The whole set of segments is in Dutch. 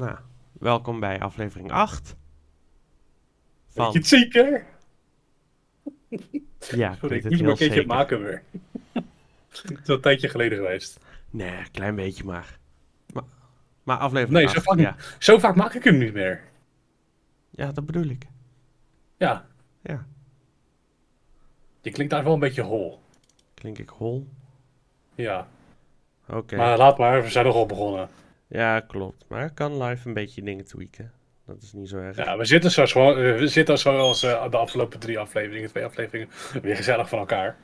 Nou, welkom bij aflevering 8. Weet Van, je het zeker? ja, ik Sorry, weet het ik moest maar een keertje zeker. maken weer. Het is al een tijdje geleden geweest. Nee, een klein beetje maar. Maar, maar aflevering Nee, 8, zo vaak, ja. zo vaak maak ik hem niet meer. ja, dat bedoel ik. Ja, Ja, je klinkt daar wel een beetje hol. klink ik hol? Ja, Oké. maar laat maar, we zijn nog al begonnen. Ja, klopt. Maar ik kan live een beetje dingen tweaken. Dat is niet zo erg. Ja, we zitten zoals, eh, we zitten zoals eh, de afgelopen drie afleveringen, twee afleveringen, weer gezellig van elkaar.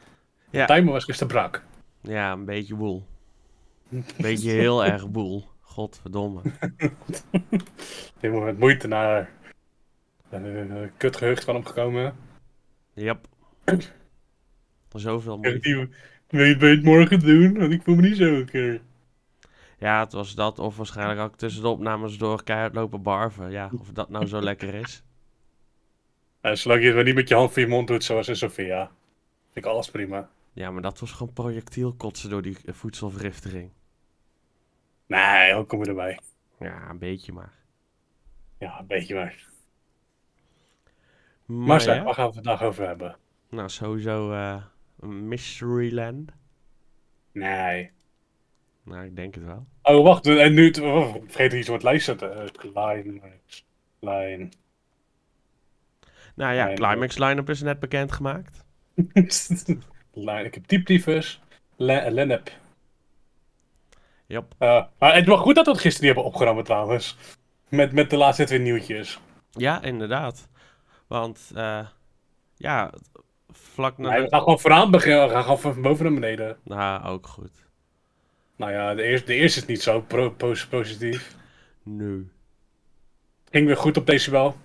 Ja. De timer was gisteren brak. Ja, een beetje woel. Een beetje heel erg woel. Godverdomme. Helemaal met moeite naar een kutgehucht van hem gekomen. Yep. Zoveel moeite. weet je het morgen doen? Want ik voel me niet zo oké. Ja, het was dat. Of waarschijnlijk ook tussen de opnames door keihard lopen barven. Ja, of dat nou zo lekker is. Uh, zolang je het niet met je hand voor je mond doet, zoals in Sofia. Vind ik alles prima. Ja, maar dat was gewoon projectiel kotsen door die eh, voedselvergiftiging. Nee, hoe kom je erbij? Ja, een beetje maar. Ja, een beetje maar. Maar, Maar zeg, ja, waar gaan we het vandaag over hebben? nou sowieso eh Mysteryland. Nee. Nou, ik denk het wel. Oh, wacht. En nu... Oh, ik vergeet iets op het lijst zetten. Eh, Line. Line. Nou ja, Nee, Climax line-up is net bekendgemaakt. Line. Ik heb. Le Lennep. Yep. Uh, maar het was goed dat we het gisteren hebben opgenomen trouwens. Met, met de laatste twee nieuwtjes. Ja, inderdaad. Want, eh ja, vlak na Nee, we gaan gewoon vooraan beginnen. We gaan gewoon van boven naar beneden. Nou, ook goed. Nou ja, de eerste, de eerste is niet zo pro pos- positief. Nu. Ging weer goed op decibel.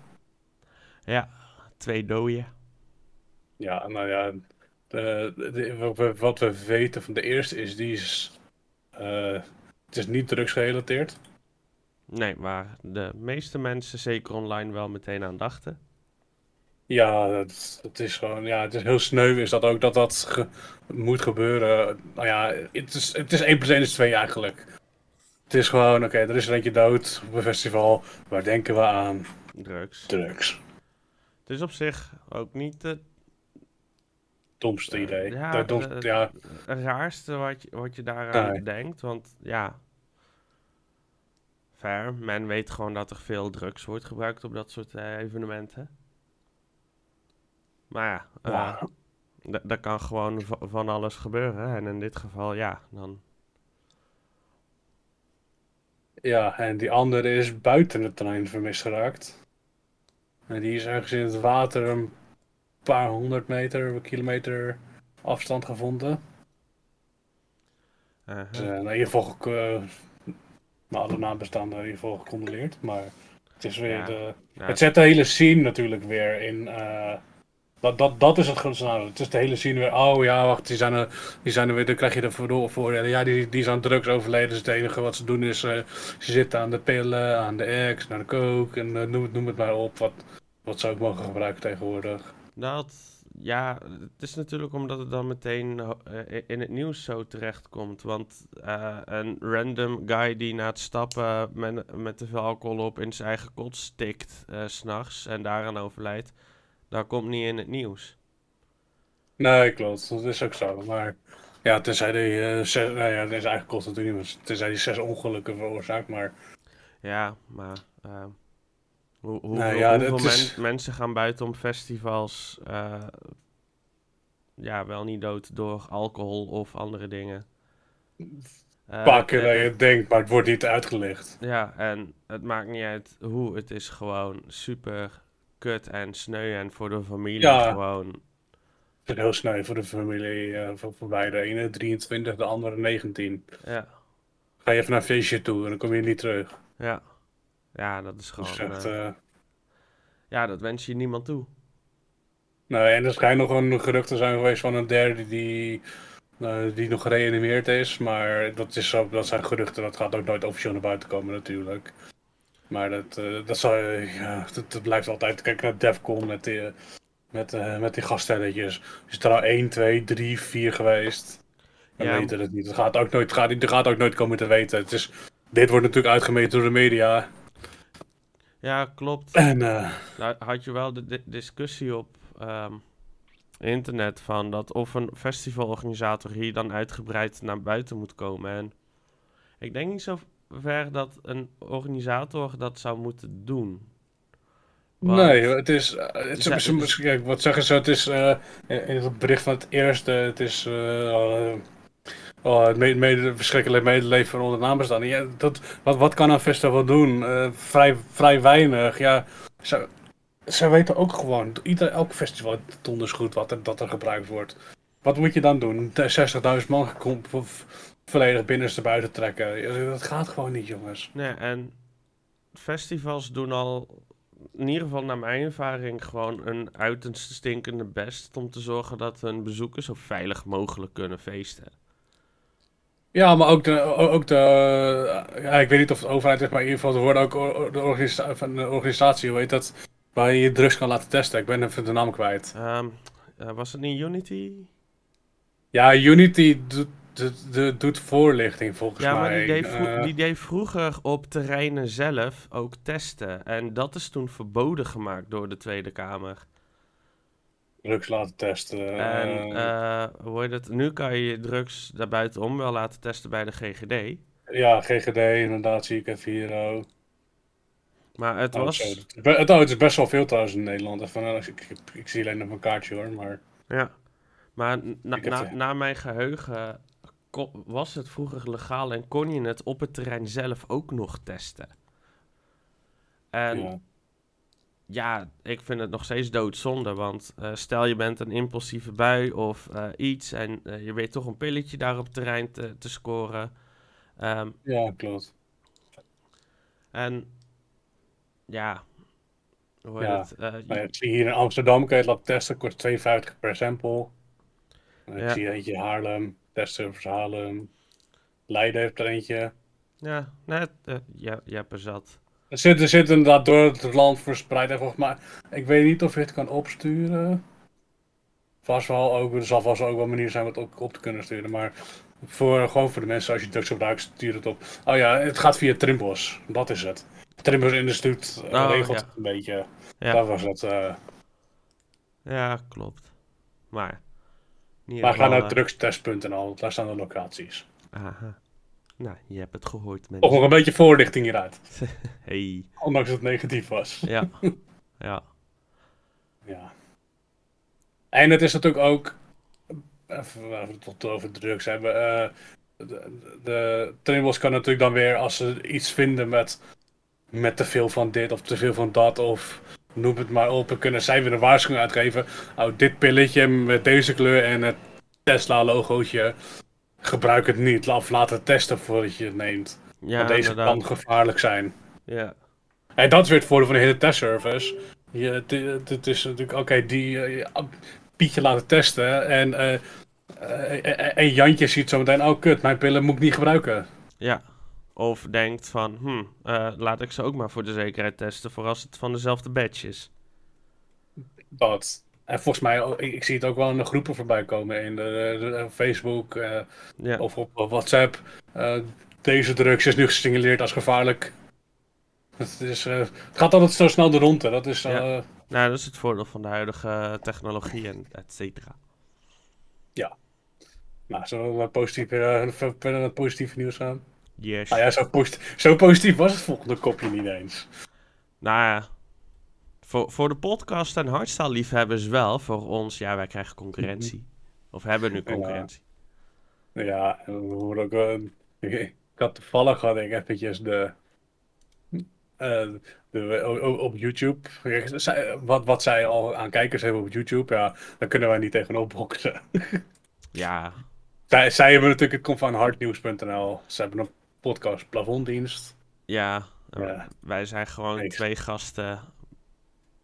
Ja, twee dooien. Ja, nou ja. De, de- wat we- weten van de eerste is, die is. eh, het is niet drugsgerelateerd. Nee, waar de meeste mensen zeker online wel meteen aan dachten. Ja, het, het is gewoon. Ja, het is heel sneu, is dat ook dat dat ge- moet gebeuren. Nou ja, het is, het is 1 plus 1 is 2 eigenlijk. Het is gewoon, oké, er is er eentje dood op een festival. Waar denken we aan? Drugs. Drugs. Het is op zich ook niet het Domste Eh, idee. ja, eh, ja, raarste wat je, wat je daaraan Nee. denkt. Want ja, fair. Men weet gewoon dat er veel drugs wordt gebruikt op dat soort eh, evenementen. Maar ja, eh, Ja. d- daar kan gewoon va- van alles gebeuren. En in dit geval, ja, dan... Ja, en die andere is buiten het terrein vermist geraakt. En die is ergens in het water een paar honderd meter, een kilometer afstand gevonden. eh, Dus, eh, in ieder geval, gek- eh, nou, alle nabestaanden in ieder geval gecondoleerd. Maar het is weer Ja. de... ja, Het zet de hele scene natuurlijk weer in... dat, dat, dat is het grootste nadeel. Het is de hele scene weer... Oh ja, wacht, die zijn er, die zijn er weer... Dan krijg je er voor... ja, die, die aan drugs overleden. Dus het enige wat ze doen is... eh, ze zitten aan de pillen, aan de ex, aan de coke. En eh, noem, noem het maar op. Wat, wat ze ook mogen gebruiken tegenwoordig. Dat, ja, het is natuurlijk omdat het dan meteen eh, in het nieuws zo terechtkomt. Want een random guy die na het stappen met, met te veel alcohol op in zijn eigen kot stikt s s'nachts en daaraan overlijdt, dat komt niet in het nieuws. Nee, klopt. Dat is ook zo. Maar ja, tenzij die... zes, nou ja, is eigenlijk kost natuurlijk niet. Tenzij die zes ongelukken veroorzaakt. Maar Ja, maar eh, hoe, Nou ja, hoeveel is- mensen gaan buiten festivals eh, ja, wel niet dood door alcohol of andere dingen. Vaker eh, dan je denkt, maar het wordt niet uitgelicht. Ja, en het maakt niet uit hoe, het is gewoon super kut en sneu en voor de familie Ja. gewoon... Het heel snel voor de familie, eh, voor, voor beide. De ene 23, de andere 19. Ja, Ga je even naar een feestje toe en dan kom je niet terug. ja. Ja, dat is Dat gewoon... is echt, eh, eh, ja, dat wens je niemand toe. nou, en er schijnt nog een gerucht te zijn geweest van een derde die, die nog gereanimeerd is. Maar dat, is dat zijn geruchten, dat gaat ook nooit officieel naar buiten komen natuurlijk. Maar dat, eh, dat, zal, eh, ja, dat, dat blijft altijd. Kijk naar Defcon met die, eh, met, eh, met die gaststelletjes. Is er nou 1, 2, 3, 4 geweest? We Ja. weten het niet. Het gaat ook nooit, gaat, gaat ook nooit komen te weten. Het is, dit wordt natuurlijk uitgemeten door de media. Ja, klopt. En Nou, had je wel de di- discussie op ehm, internet van dat of een festivalorganisator hier dan uitgebreid naar buiten moet komen. En ik denk niet zo ver dat een organisator dat zou moeten doen. Want- nee, het is. eh, het is, kijk, wat zeggen ze? Het is. eh, in het bericht van het eerste. Het is. eh, oh, het me- mede, verschrikkelijk medeleven van onder nabestaanden. Ja, dat, wat, wat kan een festival doen? Vrij, vrij weinig. Ja, ze, ze weten ook gewoon. Ieder, elk festival donders goed wat er, dat er gebruikt wordt. Wat moet je dan doen? 60.000 man volledig binnenste buiten trekken. Dat gaat gewoon niet, jongens. Nee, en festivals doen al, in ieder geval naar mijn ervaring, gewoon een uiterst stinkende best om te zorgen dat hun bezoekers zo veilig mogelijk kunnen feesten. Ja, maar ook de, ook de ja, ik weet niet of het overheid is, maar in ieder geval er worden ook de, organisa van de organisatie, hoe heet dat, waar je je drugs kan laten testen. Ik ben even de naam kwijt. Eh, was het niet Unity? Ja, Unity doet, doet, doet- doet voorlichting volgens Ja, maar mij. die deed, Eh, die deed vroeger op terreinen zelf ook testen. En dat is toen verboden gemaakt door de Tweede Kamer. drugs laten testen. En eh, hoe heet het? Nu kan je drugs daarbuitenom wel laten testen bij de GGD. ja, GGD, inderdaad, zie ik even hier. Oh, Maar het Oh, was... zo, het, oh, het is best wel veel trouwens in Nederland. Even, ik, ik, ik zie alleen nog een kaartje hoor, maar... Ja, maar na, na, de- na mijn geheugen was het vroeger legaal en kon je het op het terrein zelf ook nog testen. En ja, ja. ik vind het nog steeds doodzonde, want eh, stel je bent een impulsieve bui of eh, iets en eh, je weet toch een pilletje daar op het terrein te, te scoren. Ehm, ja, klopt. en ja, hoe heet Ja, het? Nou ja, ik zie hier in Amsterdam kun je het laten testen, kost 52 per sample. En ik Ja. zie eentje Haarlem, testservice Haarlem. Leiden heeft er eentje. ja, net, eh, ja, je hebt er zat. Er zit, er zit inderdaad door het land verspreid. En volgens mij, ik weet niet of je het kan opsturen. Vast wel ook, er zal vast wel ook wel manieren zijn om het ook op te kunnen sturen. Maar voor, gewoon voor de mensen, als je drugs gebruikt, stuur het op. Oh ja, het gaat via Trimbos. Dat is het. Trimbos Instituut eh, Oh, regelt ja. het een beetje. Ja. Dat was het. eh. Ja, klopt. Maar. Niet maar ga naar eh, drugstest.nl, daar staan de locaties. Aha. Nou, je hebt het gehoord, Toch mensen. nog een beetje voorlichting hieruit. Hey. Ondanks dat het negatief was. Ja. ja. Ja. En het is natuurlijk ook. Even, we het tot over drugs hebben. eh, de, de kan natuurlijk dan weer, als ze iets vinden met, met te veel van dit of te veel van dat, of noem het maar op, kunnen zij weer een waarschuwing uitgeven. Oh, dit pilletje met deze kleur en het Tesla-logootje. Gebruik het niet, of laat het testen voordat je het neemt. Ja, Want deze inderdaad. kan gevaarlijk zijn. Ja. En dat is weer het voordeel van de hele testservice. Je, het, is natuurlijk, oké, die eh, je- Pietje laten testen en, eh, en Jantje ziet zo meteen, oh kut, mijn pillen moet ik niet gebruiken. Ja. Of denkt van, hm, eh, laat ik ze ook maar voor de zekerheid testen voor als het van dezelfde batch is. Dat. En volgens mij, oh, ik, zie het ook wel in de groepen voorbij komen in de, de- de Facebook eh, Ja. of op WhatsApp. Eh, deze drugs is nu gesignaleerd als gevaarlijk. Het, is, eh, het gaat altijd zo snel de ronde. Dat is, Ja. eh, Nou, dat is het voordeel van de huidige eh, technologie en et cetera. nou, zullen we maar positief, eh, positieve nieuws gaan? Yes. Nou ja, zo, zo positief was het volgende kopje niet eens. Nou ja, voor, voor de podcast en hardstyle liefhebbers wel. Voor ons, ja, wij krijgen concurrentie. Of hebben nu concurrentie. Ja, we horen ook. Ik, ik had toevallig had ik eventjes de. eh, de o- o- op YouTube. Zij- Wat, wat zij al aan kijkers hebben op YouTube, ja, daar kunnen wij niet tegenop boksen. Ja, Zij, zij hebben natuurlijk, het komt van hardnieuws.nl. Ze hebben een podcast plafonddienst. ja, wij zijn gewoon Niks. twee gasten.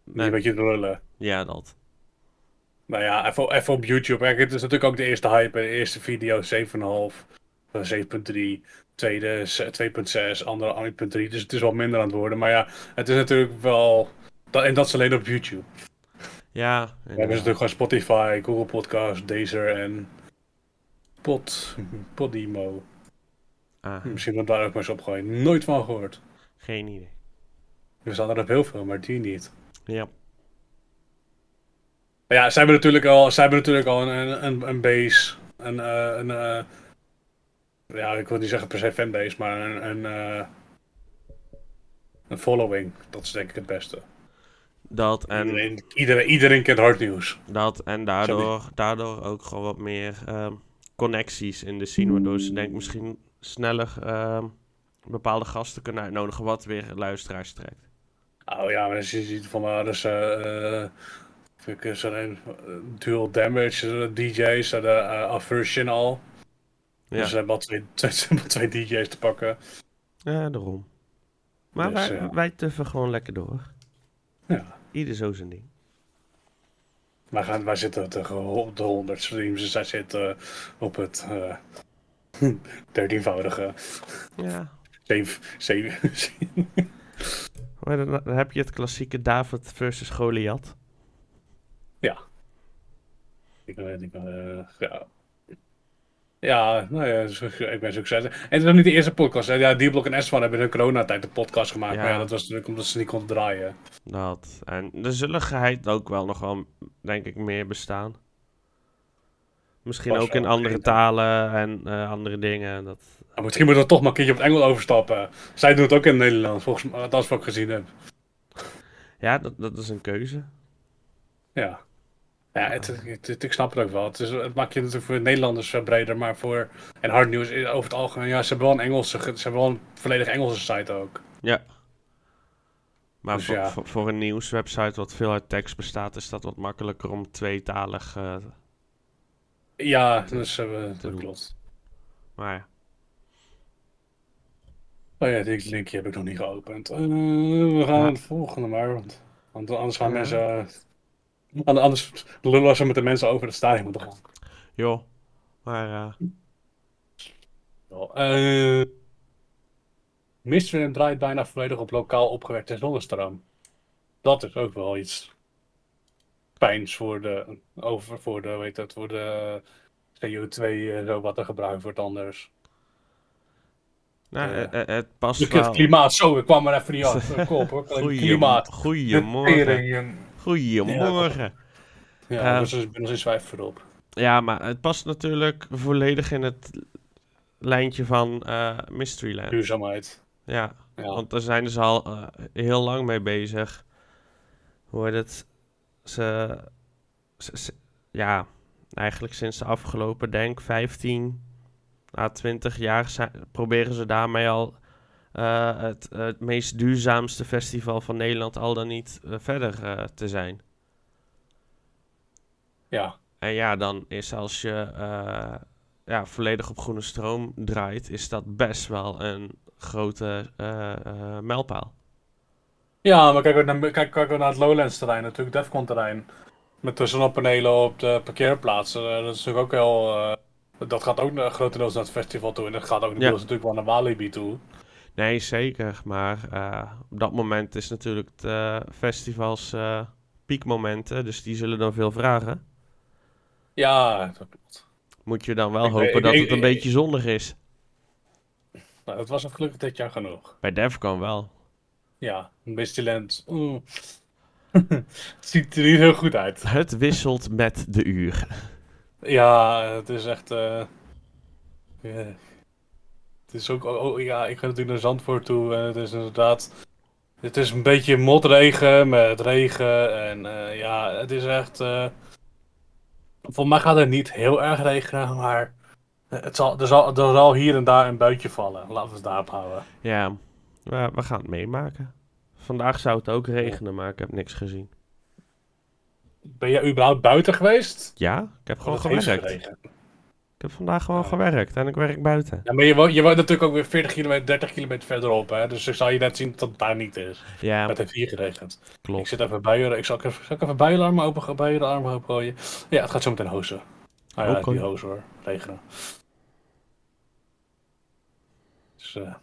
Nee. een beetje lullen. Ja, dat. Nou ja, even, even op YouTube. Het is natuurlijk ook de eerste hype. De eerste video 7,5, eh, 7,3. Tweede z- 2,6, andere 1,3. Dus het is wel minder aan het worden. Maar ja, het is natuurlijk wel. dat- en dat is alleen op YouTube. Ja, We hebben ze natuurlijk gewoon Spotify, Google Podcast, Deezer en. Pod, Podimo. Ah, Misschien dat daar ook maar eens opgooien. Nooit van gehoord. geen idee. Er staan er op heel veel, maar die niet. Ja. Maar ja, zij hebben natuurlijk al, zij hebben natuurlijk al een, een, een base. Een, eh, een, eh, ja, ik wil niet zeggen per se fanbase, maar een, een, eh, een following. Dat is denk ik het beste. Dat en, Iedereen, iedereen, iedereen kent hard nieuws. dat en daardoor, daardoor ook gewoon wat meer ehm, connecties in de scene. Waardoor ze denk misschien sneller ehm, bepaalde gasten kunnen uitnodigen. Wat weer luisteraars trekt. Oh ja, maar als je ziet van uh, dus, eh eh, vind ik zo'n een, eh, dual damage eh, DJ's, de uh, aversion al. Ja, Dus ze hebben al twee, twee, twee DJ's te pakken. ja daarom. Maar Dus, wij, wij tuffen gewoon lekker door. Ja. Ieder zo zijn ding. Wij, gaan, wij zitten op de 100 streams, dus zij zitten op het eh dertienvoudige. Ja. Zeven, zeven, dan, heb je het klassieke David versus Goliath. Ik weet niet, eh, ja. Ja, nou ja, ik ben succes. En het is nog niet de eerste podcast. Hè. Ja, D-Block en S1 hebben in de coronatijd een podcast gemaakt. Ja. Maar ja, dat was natuurlijk omdat ze niet konden draaien. Dat. En de zulligheid ook wel nog wel, denk ik, meer bestaan. Misschien ook in andere talen en eh, andere dingen. Dat, Maar misschien moeten we toch maar een keertje op het Engels overstappen. Zij doen het ook in het Nederlands, volgens mij, althans wat ik gezien heb. ja, dat, dat is een keuze. Ja. Ja, het, het- het- ik snap het ook wel. Het, is, het maakt je natuurlijk voor Nederlanders eh, breder, maar voor... En hard nieuws is over het algemeen, ja, ze hebben wel een Engelse, ge- ze hebben wel een volledig Engelse site ook. Ja. Maar Dus voor, ja. voor, voor een nieuwswebsite wat veel uit tekst bestaat, is dat wat makkelijker om tweetalig. eh Ja, dus eh, dat klopt. maar ja. Oh ja, dit linkje heb ik nog niet geopend. Eh, we gaan Ja. het volgende maar, want, want anders gaan Ja. mensen... eh, an- anders lullen ze met de mensen over het stadion moeten gaan. Joh. Maar Mistral draait bijna volledig op lokaal opgewekte zonnestroom. Dat is ook wel iets pijns voor de, over, voor de, weet het, voor de CO2 en zo wat er gebruikt wordt anders. nou, Eh, eh, eh, het past Dus wel. het klimaat, zo, ik kwam er even niet af. Eh, Kom op hoor, Goeie- klimaat. Goeiemorgen. Tering. Goeiemorgen. Ja, Eh, dus ik ben nog eens voorop. Ja, maar het past natuurlijk volledig in het lijntje van eh Mysteryland. Duurzaamheid. Ja, Ja. want daar zijn ze al eh, heel lang mee bezig. Hoe heet het? Ze, ze- ze- ja, eigenlijk sinds de afgelopen, denk 15 à 20 jaar zijn, proberen ze daarmee al eh, het, het meest duurzaamste festival van Nederland al dan niet eh, verder eh, te zijn. ja. En ja, dan is als je ja, volledig op groene stroom draait, is dat best wel een grote mijlpaal. Ja, maar kijk ook naar, kijk, kijk ook naar het Lowlands terrein, natuurlijk Defcon terrein. Met de zonnepanelen op de parkeerplaatsen. eh, dat is natuurlijk ook heel... eh, dat gaat ook naar- grotendeels naar het festival toe. En dat gaat ook deels natuurlijk wel naar Walibi toe. Nee, zeker. Maar eh, op dat moment is natuurlijk het eh, festivals eh, piekmomenten, dus die zullen dan veel vragen. Ja, dat klopt. Moet je dan wel Ik hopen ik- dat ik- het een beetje zonnig is. Nou, dat was het gelukkig dit jaar genoeg. Bij Defcon wel. Ja, Mysteryland. Mm. Ziet er niet heel goed uit. Het wisselt met de uur. Ja, het is echt. eh, ja. Het is ook. Oh, oh, ja, ik ga natuurlijk naar Zandvoort toe. En het is inderdaad. Het is een beetje motregen met regen. En eh, ja, het is echt. eh voor mij gaat het niet heel erg regenen, maar. Het zal, er, zal, er zal hier en daar een buitje vallen. Laten we het daarop houden. Ja, we, we gaan het meemaken. Vandaag zou het ook regenen, maar ik heb niks gezien. Ben jij überhaupt buiten geweest? Ja, ik heb gewoon heeft gewerkt. Ik heb vandaag gewoon Ja. gewerkt en ik werk buiten. Ja, maar je woont, je woont natuurlijk ook weer 40 kilometer, 30 kilometer verderop. Hè? Dus ik zal je net zien dat het daar niet is. Ja, Het heeft hier geregend. Ik klopt. zit even bij je. Ik zal, ik even, zal ik even bij je open, bij je open gooien. Ja, het gaat zo meteen hozen. Ah ja, Oké. die hozen hoor. Regenen. Dus, eh,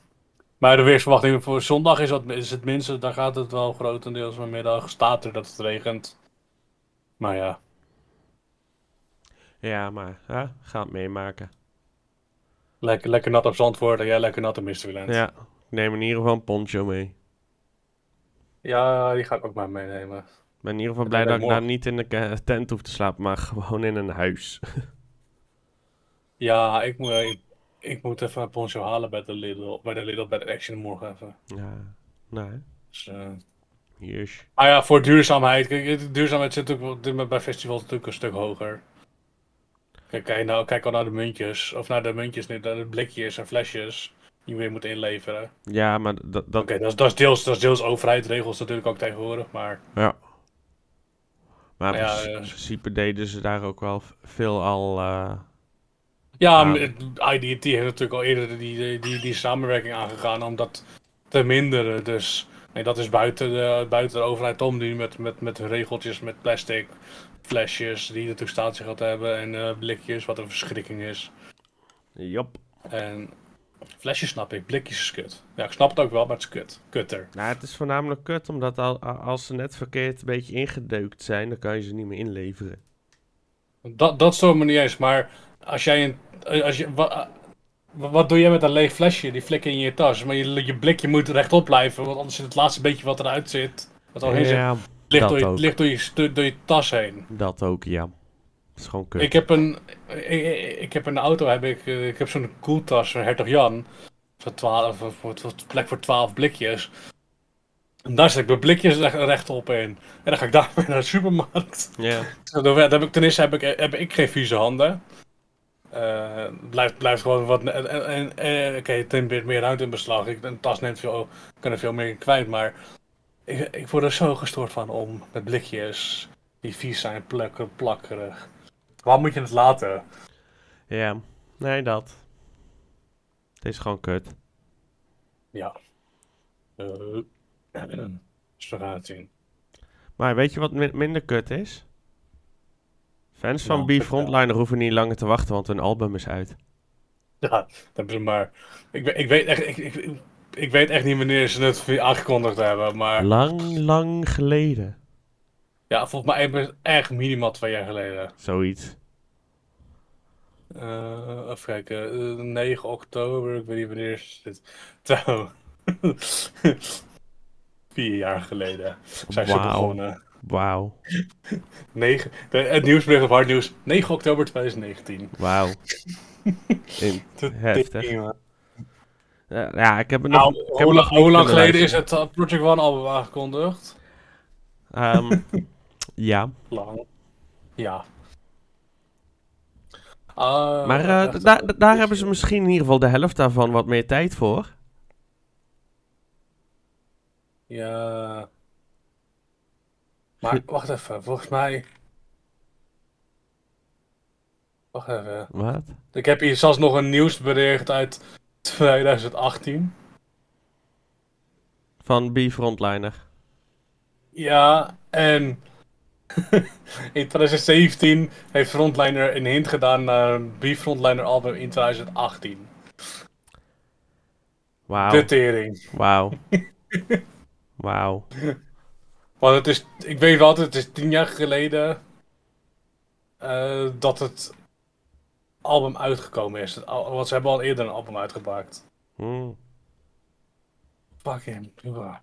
maar de weersverwachting voor zondag is, wat, is het minste. Daar gaat het wel grotendeels vanmiddag. Staat er dat het regent. Maar ja, Ja, maar ja, ga het meemaken. lekker, lekker nat op Zandvoort en jij lekker nat op Mysteryland. Ja, ik neem in ieder geval een poncho mee. Ja, die ga ik ook maar meenemen. Ik ben in ieder geval Ja, blij dat dat ik daar niet in de tent hoef te slapen, maar gewoon in een huis. Ja, ik moet, ik, ik moet even een poncho halen bij de Lidl, bij de Lidl bij de Action morgen even. Ja, nee. Dus, eh, Yes. Maar ja, voor duurzaamheid. Kijk, duurzaamheid zit moment bij festivals natuurlijk een stuk hoger. Kijk, kijk, nou, kijk al naar de muntjes. Of naar de muntjes, niet naar de blikjes en flesjes. Die je weer moet inleveren. Ja, maar dat... dat Oké, dat, is, dat, is deels, dat is deels overheidsregels natuurlijk ook tegenwoordig. Maar Ja. Maar in Ja, eh. principe deden ze daar ook wel veel al... eh, ja, IDT heeft natuurlijk al eerder die, die, die, die samenwerking aangegaan om dat te minderen. Dus nee, dat is buiten de, buiten de overheid om die met, met, met regeltjes, met plastic, flesjes die natuurlijk statiegeld hebben en eh, blikjes, wat een verschrikking is. Jop. En flesjes snap ik, blikjes is kut. Ja, ik snap het ook wel, maar het is kut. Kutter. Nou, het is voornamelijk kut, omdat al, als ze net verkeerd een beetje ingedeukt zijn, dan kan je ze niet meer inleveren. Dat, dat stoort me niet eens, maar als jij een. Als je, wa- wa- wat doe jij met een leeg flesje? Die flikker in je tas. Maar je, je blikje moet rechtop blijven, want anders zit het laatste beetje wat eruit zit. Wat al heen zit, ja, ligt, door je, ligt door, je, stu- door je tas heen. dat ook, ja. Dat is gewoon kut. Ik heb een. Ik, heb in de auto heb ik, eh, ik heb zo'n koeltas van Hertog Jan. Voor 12, voor, voor, voor plek voor 12 blikjes. En daar zet ik mijn blikjes recht, rechtop in. En dan ga ik daarmee naar de supermarkt. Ja. Dan heb ik, ten eerste heb ik, heb ik geen vieze handen. Eh blijft, blijft gewoon wat. En, en, en, en- oké, het neemt meer ruimte in beslag. Ik, een tas neemt veel, kan er veel meer kwijt. Maar ik, ik word er zo gestoord van om met blikjes die vies zijn, plukken, plakkerig. Waar moet je het laten? Ja. Nee, dat. Het is gewoon kut. Ja. Uh, het zien. Maar weet je wat min- minder kut is? Fans van B Frontliner hoeven niet langer te wachten, want hun album is uit. Ja, dat hebben ze maar. Ik, weet- ik, weet echt, ik, ik, ik weet echt niet wanneer ze het aangekondigd hebben. Maar Lang, lang geleden. ja, volgens mij echt- minimaal twee jaar geleden. Zoiets. Eh, even kijken, eh, 9 oktober, ik weet niet wanneer is dit. Trouw. Vier jaar geleden zijn ze begonnen. Wauw. 9, de, het nieuwsbericht op Hard Nieuws, 9 oktober 2019. Wauw. Heftig. Ja, Ja, ik heb het nog... Nou, hoe, nog hoe lang geleden is het uh, Project One album aangekondigd? Ehm, ja. Lang. Ja. Ah, Maar eh, da- eh, da- daar hebben ze misschien in ieder geval de helft daarvan wat meer tijd voor. Ja. Maar wacht even, volgens mij. Wacht even. Wat? Ik heb hier zelfs nog een nieuwsbericht uit 2018. Van B Frontliner. Ja, en in 2017 heeft Frontliner een hint gedaan naar een B-Frontliner album in 2018. Wauw. De tering. Wauw. Wauw. Want het is, ik weet wel, het is tien jaar geleden eh, dat het album uitgekomen is. Want ze hebben al eerder een album uitgebracht. Hm. Fucking. ugh.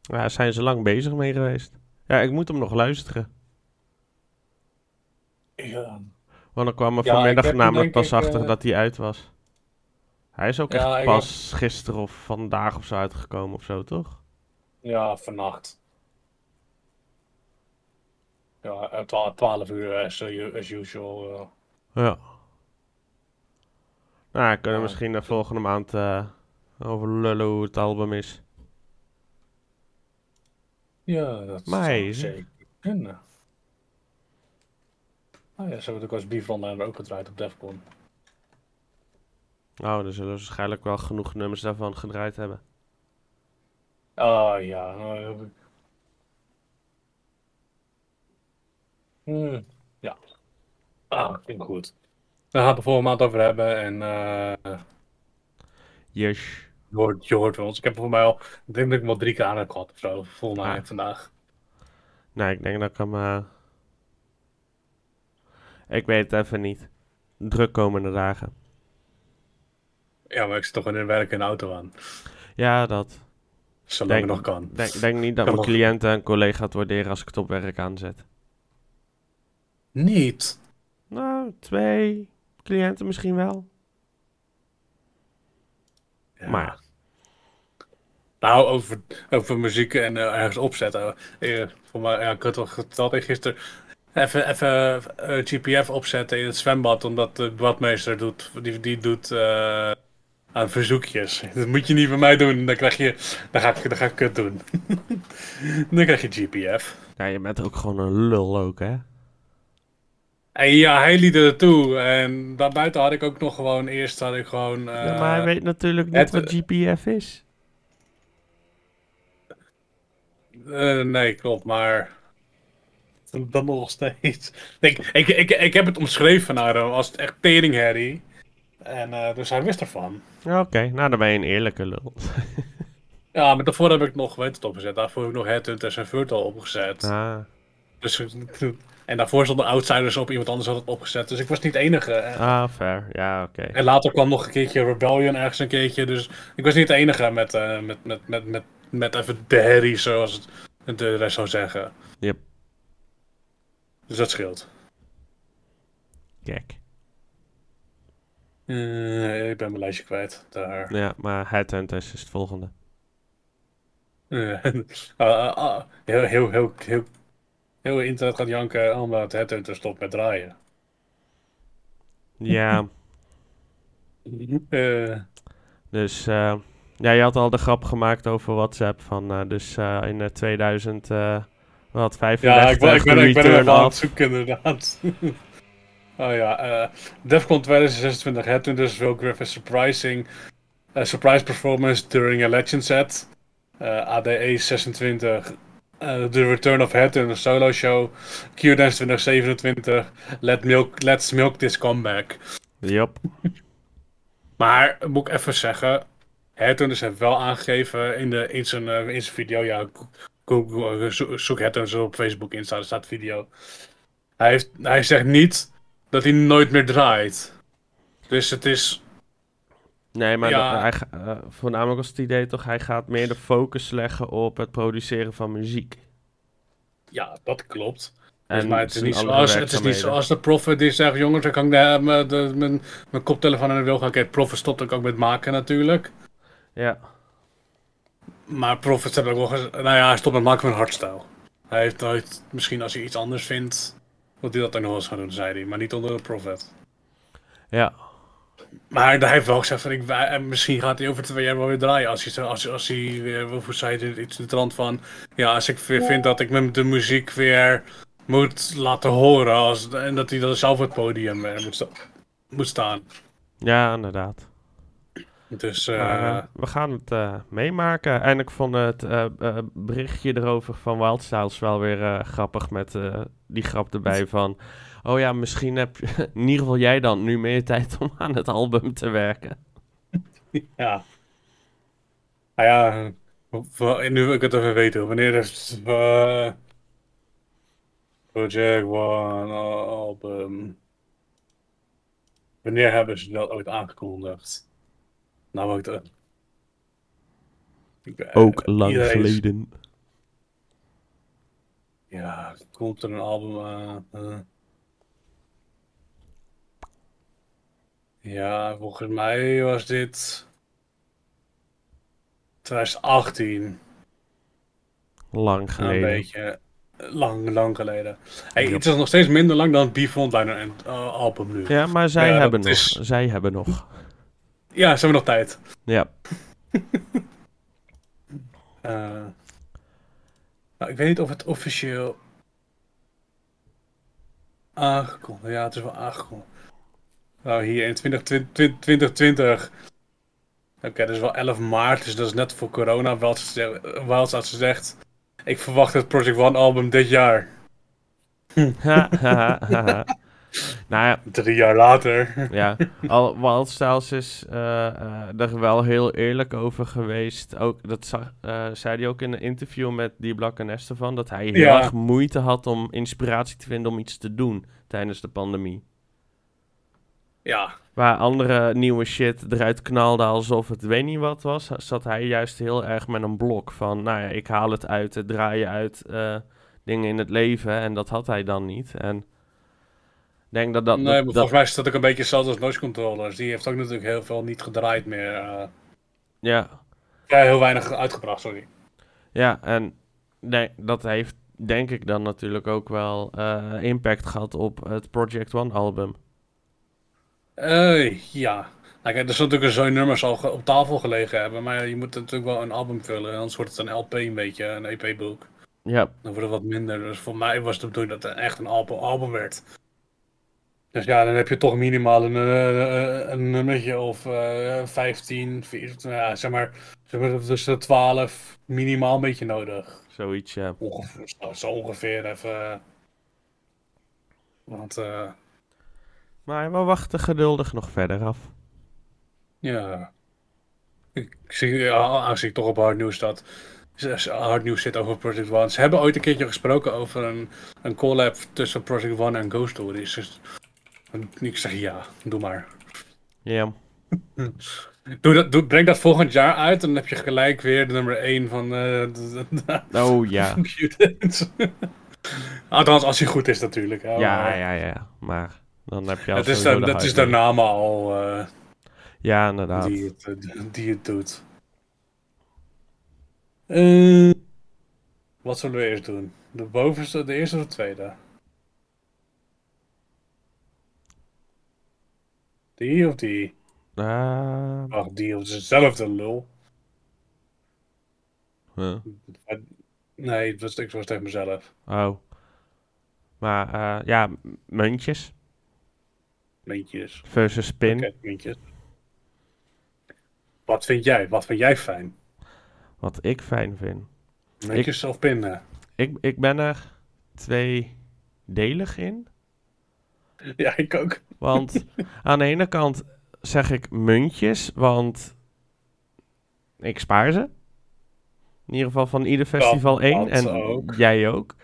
Ja, zijn ze lang bezig mee geweest. Ja, ik moet hem nog luisteren. Ja. Want dan kwam er Ja, vanmiddag hem namelijk pas ik, achter eh, dat hij uit was. Hij is ook Ja, echt pas gisteren of vandaag of zo uitgekomen of zo, toch? Ja, vannacht. Ja, eh, twa- 12 uur as, as usual. eh. Ja. Nou, we kunnen Ja. misschien de volgende maand eh, over lullen hoe het album is. Ja, dat Maar zou hij- zeker kunnen. Ah ja, ze hebben ook als Bifrontliner ook gedraaid op Defcon. Nou, dan zullen we waarschijnlijk wel genoeg nummers daarvan gedraaid hebben. Ah ja, nou heb ik. Hmm, ja. Ah, klinkt goed. Daar gaan we het de volgende maand over hebben en eh Yes. je, hoort, je hoort van ons. Ik heb voor mij al, ik denk dat ik hem al drie keer aan heb gehad of zo, volgens mij Ah. vandaag. Nee, ik denk dat ik hem... eh, Ik weet het even niet. Druk komende dagen. Ja, maar ik zit toch in een werk en auto aan. Ja, dat. Zolang Denk- het nog kan. denk, denk niet dat Kan mijn nog. cliënten en collega's het waarderen als ik het op werk aanzet. Niet. Nou, twee cliënten misschien wel. Ja. Maar Nou, over, over muziek en eh, ergens opzetten. Eh, voor mij, ja, ik had toch ik gisteren. Even, even eh, GPF opzetten in het zwembad, omdat de badmeester doet, die, die doet eh, aan verzoekjes. Dat moet je niet bij mij doen, dan, krijg je, dan, ga, ik, dan ga ik kut doen. dan krijg je GPF. ja, je bent ook gewoon een lul ook, hè? En ja, hij liet er toe. En daarbuiten had ik ook nog gewoon, eerst had ik gewoon... ja, maar hij eh, weet natuurlijk niet het- wat GPF is. Eh, nee, klopt, maar. Dan nog steeds. Ik, ik, ik, ik heb het omschreven naar hem als echt teringherrie. En eh, dus hij wist ervan. Ja, Oké, nou dan ben je een eerlijke lul. Ja, maar daarvoor heb ik nog weet het opgezet. Daarvoor heb ik nog Headhunters en Virtual opgezet. Ah, Dus, en daarvoor stonden Outsiders op, iemand anders had het opgezet. Dus ik was niet de enige. En, ah fair. Ja, oké. en later kwam nog een keertje Rebellion ergens een keertje. Dus ik was niet de enige met, eh, met, met, met, met, met even de herrie, zoals het de rest zou zeggen. Yep. Dus dat scheelt. Kijk. Eh, ik ben mijn lijstje kwijt. Daar. Ja, maar Headhunters is het volgende. Eh, ah, ah. heel, heel, heel, heel, heel internet gaat janken omdat Headhunter stopt met draaien. Ja, Eh, dus eh, ja, je had al de grap gemaakt over WhatsApp van eh, dus eh, in eh, 2000 eh wat 35 ja, ik ben, ik ben, ik ben er aan het zoeken inderdaad. oh ja, eh Defcon 2026 Headhunters will give a surprising eh, surprise performance during a legend set. Eh, ADE 26 eh, The Return of Headhunter solo show. Q-Dance 2027 Let milk, Let's milk this comeback. Yup. Maar moet ik even zeggen, Headhunters heeft wel aangegeven in, de, in, zijn, eh, in zijn video, ja, go- go- go- zo- zoek op Facebook, Insta, er staat video. Hij, heeft, hij zegt niet dat hij nooit meer draait. Dus het is, Nee, maar Ja. hij, eh, voornamelijk was het idee toch, hij gaat meer de focus leggen op het produceren van muziek. ja, dat klopt. En Dus maar het is, niet zoals, het is niet werkzaamheden. zoals de Prophet die zegt, jongens, dan kan ik de, mijn, de, mijn, mijn koptelefoon aan de wil gaan. Kijk, Prophet stopt ook met maken natuurlijk. Ja, Maar Prophet heeft ook wel gezegd, nou ja, hij stopt met maken van hardstyle. Hij heeft nooit, misschien als hij iets anders vindt, wil hij dat ook nog eens gaan doen, zei hij. Maar niet onder de Prophet. ja, Maar hij heeft wel gezegd, van, ik, misschien gaat hij over twee jaar wel weer draaien. Als hij, als, als hij weer, hoe zei hij iets in de trant van, ja, als ik weer vind dat ik met de muziek weer moet laten horen. Als, en dat hij dan zelf op het podium weer moet, sta- moet staan. ja, inderdaad. Dus, eh, Maar, eh, we gaan het eh, meemaken. En ik vond het eh, eh, berichtje erover van Wild Styles wel weer eh, grappig. Met eh, die grap erbij van... Oh ja, misschien heb je, in ieder geval jij dan nu meer tijd om aan het album te werken. Ja. Nou ja, nu wil ik het even weten. Wanneer is eh, Project One album? Wanneer hebben ze dat ooit aangekondigd? Nou, ook de... Ik- eh, Ook lang iedereen is- geleden. Ja, komt er een album aan? eh? Ja, volgens mij was dit 2018. Lang Een geleden. beetje lang, lang geleden. Hey, Yep. Het is nog steeds minder lang dan het B-Frontliner en uh, album nu. Ja, maar zij Ja, hebben nog. is- Zij hebben nog. Ja, ze hebben nog tijd. Ja. Eh, nou, ik weet niet of het officieel aangekondigd Ja, het is wel aangekondigd. Nou, hier in 2020. 2020 Oké, dat is wel 11 maart, dus dat is net voor corona. Wild had gezegd: Ik verwacht het Project One album dit jaar. Nou ja, Drie jaar later. Ja, al Wild Styles is eh, eh, er wel heel eerlijk over geweest. Ook, dat zag, eh, zei hij ook in een interview met Die Black en Estevan, dat hij heel Ja. erg moeite had om inspiratie te vinden om iets te doen tijdens de pandemie. Ja, Waar andere nieuwe shit eruit knalde alsof het weet niet wat was, zat hij juist heel erg met een blok van, nou ja, ik haal het uit, het draaien uit eh, dingen in het leven. En dat had hij dan niet. En denk dat dat... nee, dat- volgens mij is dat ook een beetje hetzelfde als noise controllers. Die heeft ook natuurlijk heel veel niet gedraaid meer. eh ja, ja, heel weinig uitgebracht, sorry. ja, en nee, dat heeft denk ik dan natuurlijk ook wel eh, impact gehad op het Project One album. Eh, ja. Nou, kijk, er zullen natuurlijk zo'n nummers al op tafel gelegen hebben, maar je moet natuurlijk wel een album vullen, anders wordt het een LP een beetje, een EP-boek. Ja, Dan wordt het wat minder. Dus voor mij was het de bedoeling dat het echt een album, album werd. Dus ja, dan heb je toch minimaal een, eh, een nummertje of eh 15, 14, ja, zeg maar, zeg maar tussen de 12 minimaal een beetje nodig. zoiets, ja. Ongeveer, zo, zo ongeveer even. Want eh, Maar we wachten geduldig nog verder af. ja, ik zie, aangezien ik toch op hard nieuws staat. Hard nieuws zit over Project One. Ze hebben ooit een keertje gesproken over een, een collab tussen Project One en Ghost Stories. Dus ik zeg ja, doe maar. Ja, Doe dat, doe, breng dat volgend jaar uit en dan heb je gelijk weer de nummer 1 van de, oh ja. Althans, als hij goed is natuurlijk. Ja, maar ja, ja. Maar dan heb je al Het is, dat is de naam al eh, Ja, inderdaad. die, het, eh, die het doet. Eh, wat zullen we eerst doen? De bovenste, de eerste of de tweede? Die of die? Ah, Ach, die of dezelfde lul. huh. Nee, dat was, ik was tegen mezelf. Oh. Maar ja, muntjes Muntjes. versus pin. Muntjes. Wat vind jij? Wat vind jij fijn? Wat ik fijn vind. Muntjes of pinnen? Ik, ik ben er tweedelig in. Ja, ik ook. Want aan de ene kant zeg ik muntjes, want ik spaar ze. In ieder geval van ieder festival Dat- één. En ook. jij ook.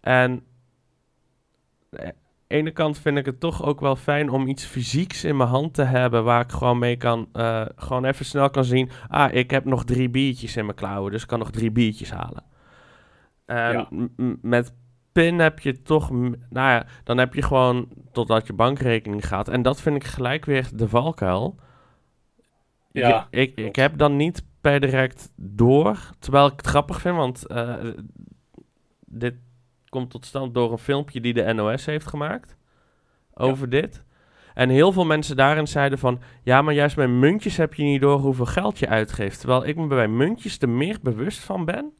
En eh, ene kant vind ik het toch ook wel fijn om iets fysieks in mijn hand te hebben. Waar ik gewoon mee kan, eh, gewoon even snel kan zien. Ah, ik heb nog drie biertjes in mijn klauwen, dus ik kan nog drie biertjes halen. En Ja. m- m- met pin heb je toch, nou ja, dan heb je gewoon totdat je bankrekening gaat. En dat vind ik gelijk weer de valkuil. Ja, Je- ik, ik heb dan niet per direct door, terwijl ik het grappig vind, want eh, dit komt tot stand door een filmpje die de NOS heeft gemaakt over dit. En heel veel mensen daarin zeiden van, ja, maar juist bij muntjes heb je niet door hoeveel geld je uitgeeft. Terwijl ik me bij muntjes er meer bewust van ben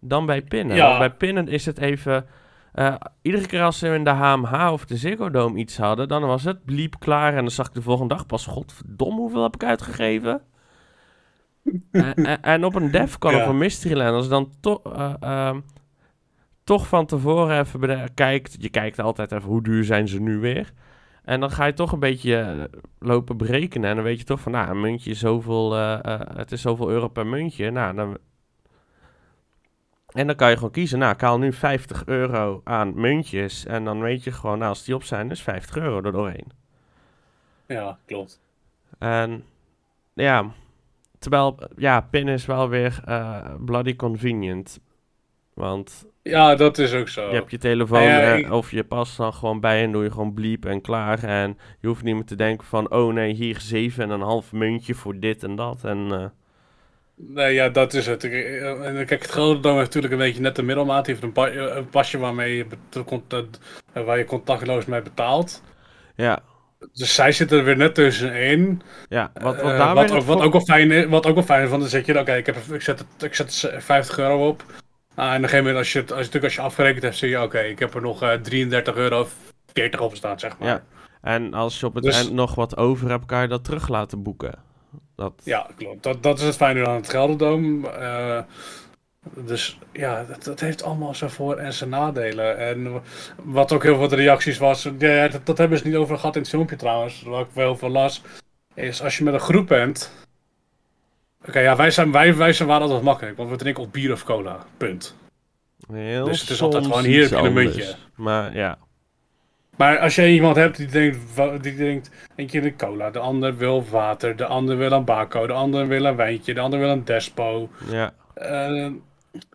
dan bij pinnen. Ja. Bij pinnen is het even... eh, iedere keer als ze in de HMH of de Ziggo Dome iets hadden, dan was het bliep klaar. En dan zag ik de volgende dag pas, godverdomme, hoeveel heb ik uitgegeven? en, en- en op een Defcon Ja. of een Mysteryland, als dan toch... eh, ehm, toch van tevoren even kijkt. Je kijkt altijd even hoe duur zijn ze nu weer. En dan ga je toch een beetje eh, lopen berekenen. En dan weet je toch van, nou, een muntje is zoveel, eh, eh, het is zoveel euro per muntje. Nou, dan... En dan kan je gewoon kiezen, nou, ik haal nu 50 euro aan muntjes. En dan weet je gewoon, nou, als die op zijn, is 50 euro er doorheen. ja, klopt. En ja, terwijl, ja, pin is wel weer bloody convenient. Want Ja, dat is ook zo. Je hebt je telefoon Ja, ja, ik- of je pas dan gewoon bij en doe je gewoon bliep en klaar. En je hoeft niet meer te denken van, oh nee, hier zeven en een half muntje voor dit en dat. En eh, Nee, ja, dat is het. Eh, Kijk, het grote heeft natuurlijk een beetje net de middelmaat. Die heeft een, pa- eh, een pasje waarmee je, waar je contactloos mee betaalt. ja, Dus zij zitten er weer net tussenin. ja, wat, wat wat, ook, wat, ook wel fijn is, wat ook wel fijn is, want dan zeg je, oké, ik, heb, ik, zet het, ik zet er 50 euro op. Ah, en op een gegeven moment, als je, het, als, je, natuurlijk als je afgerekend hebt, zie je, oké, ik heb er nog eh 33 euro 40 op staan, zeg maar. Ja. En als je op het Dus- eind nog wat over hebt, kan je dat terug laten boeken. Dat, Ja, klopt. Dat, dat is het fijne aan het Gelderdoom. Eh, dus ja, dat, dat heeft allemaal zijn voor- en zijn nadelen. En wat ook heel veel de reacties was, ja, dat, dat hebben ze niet over gehad in het filmpje trouwens, wat ik wel veel las, is als je met een groep bent. Oké, ja, wij, zijn, wij, wij zijn waren altijd makkelijk, want we drinken of bier of cola. Punt. heel Dus het is altijd gewoon, hier heb je een muntje. Maar ja, Maar als je iemand hebt die denkt, die denkt, eentje de cola, de ander wil water, de ander wil een bako, de ander wil een wijntje, de ander wil een despo. Ja, Eh,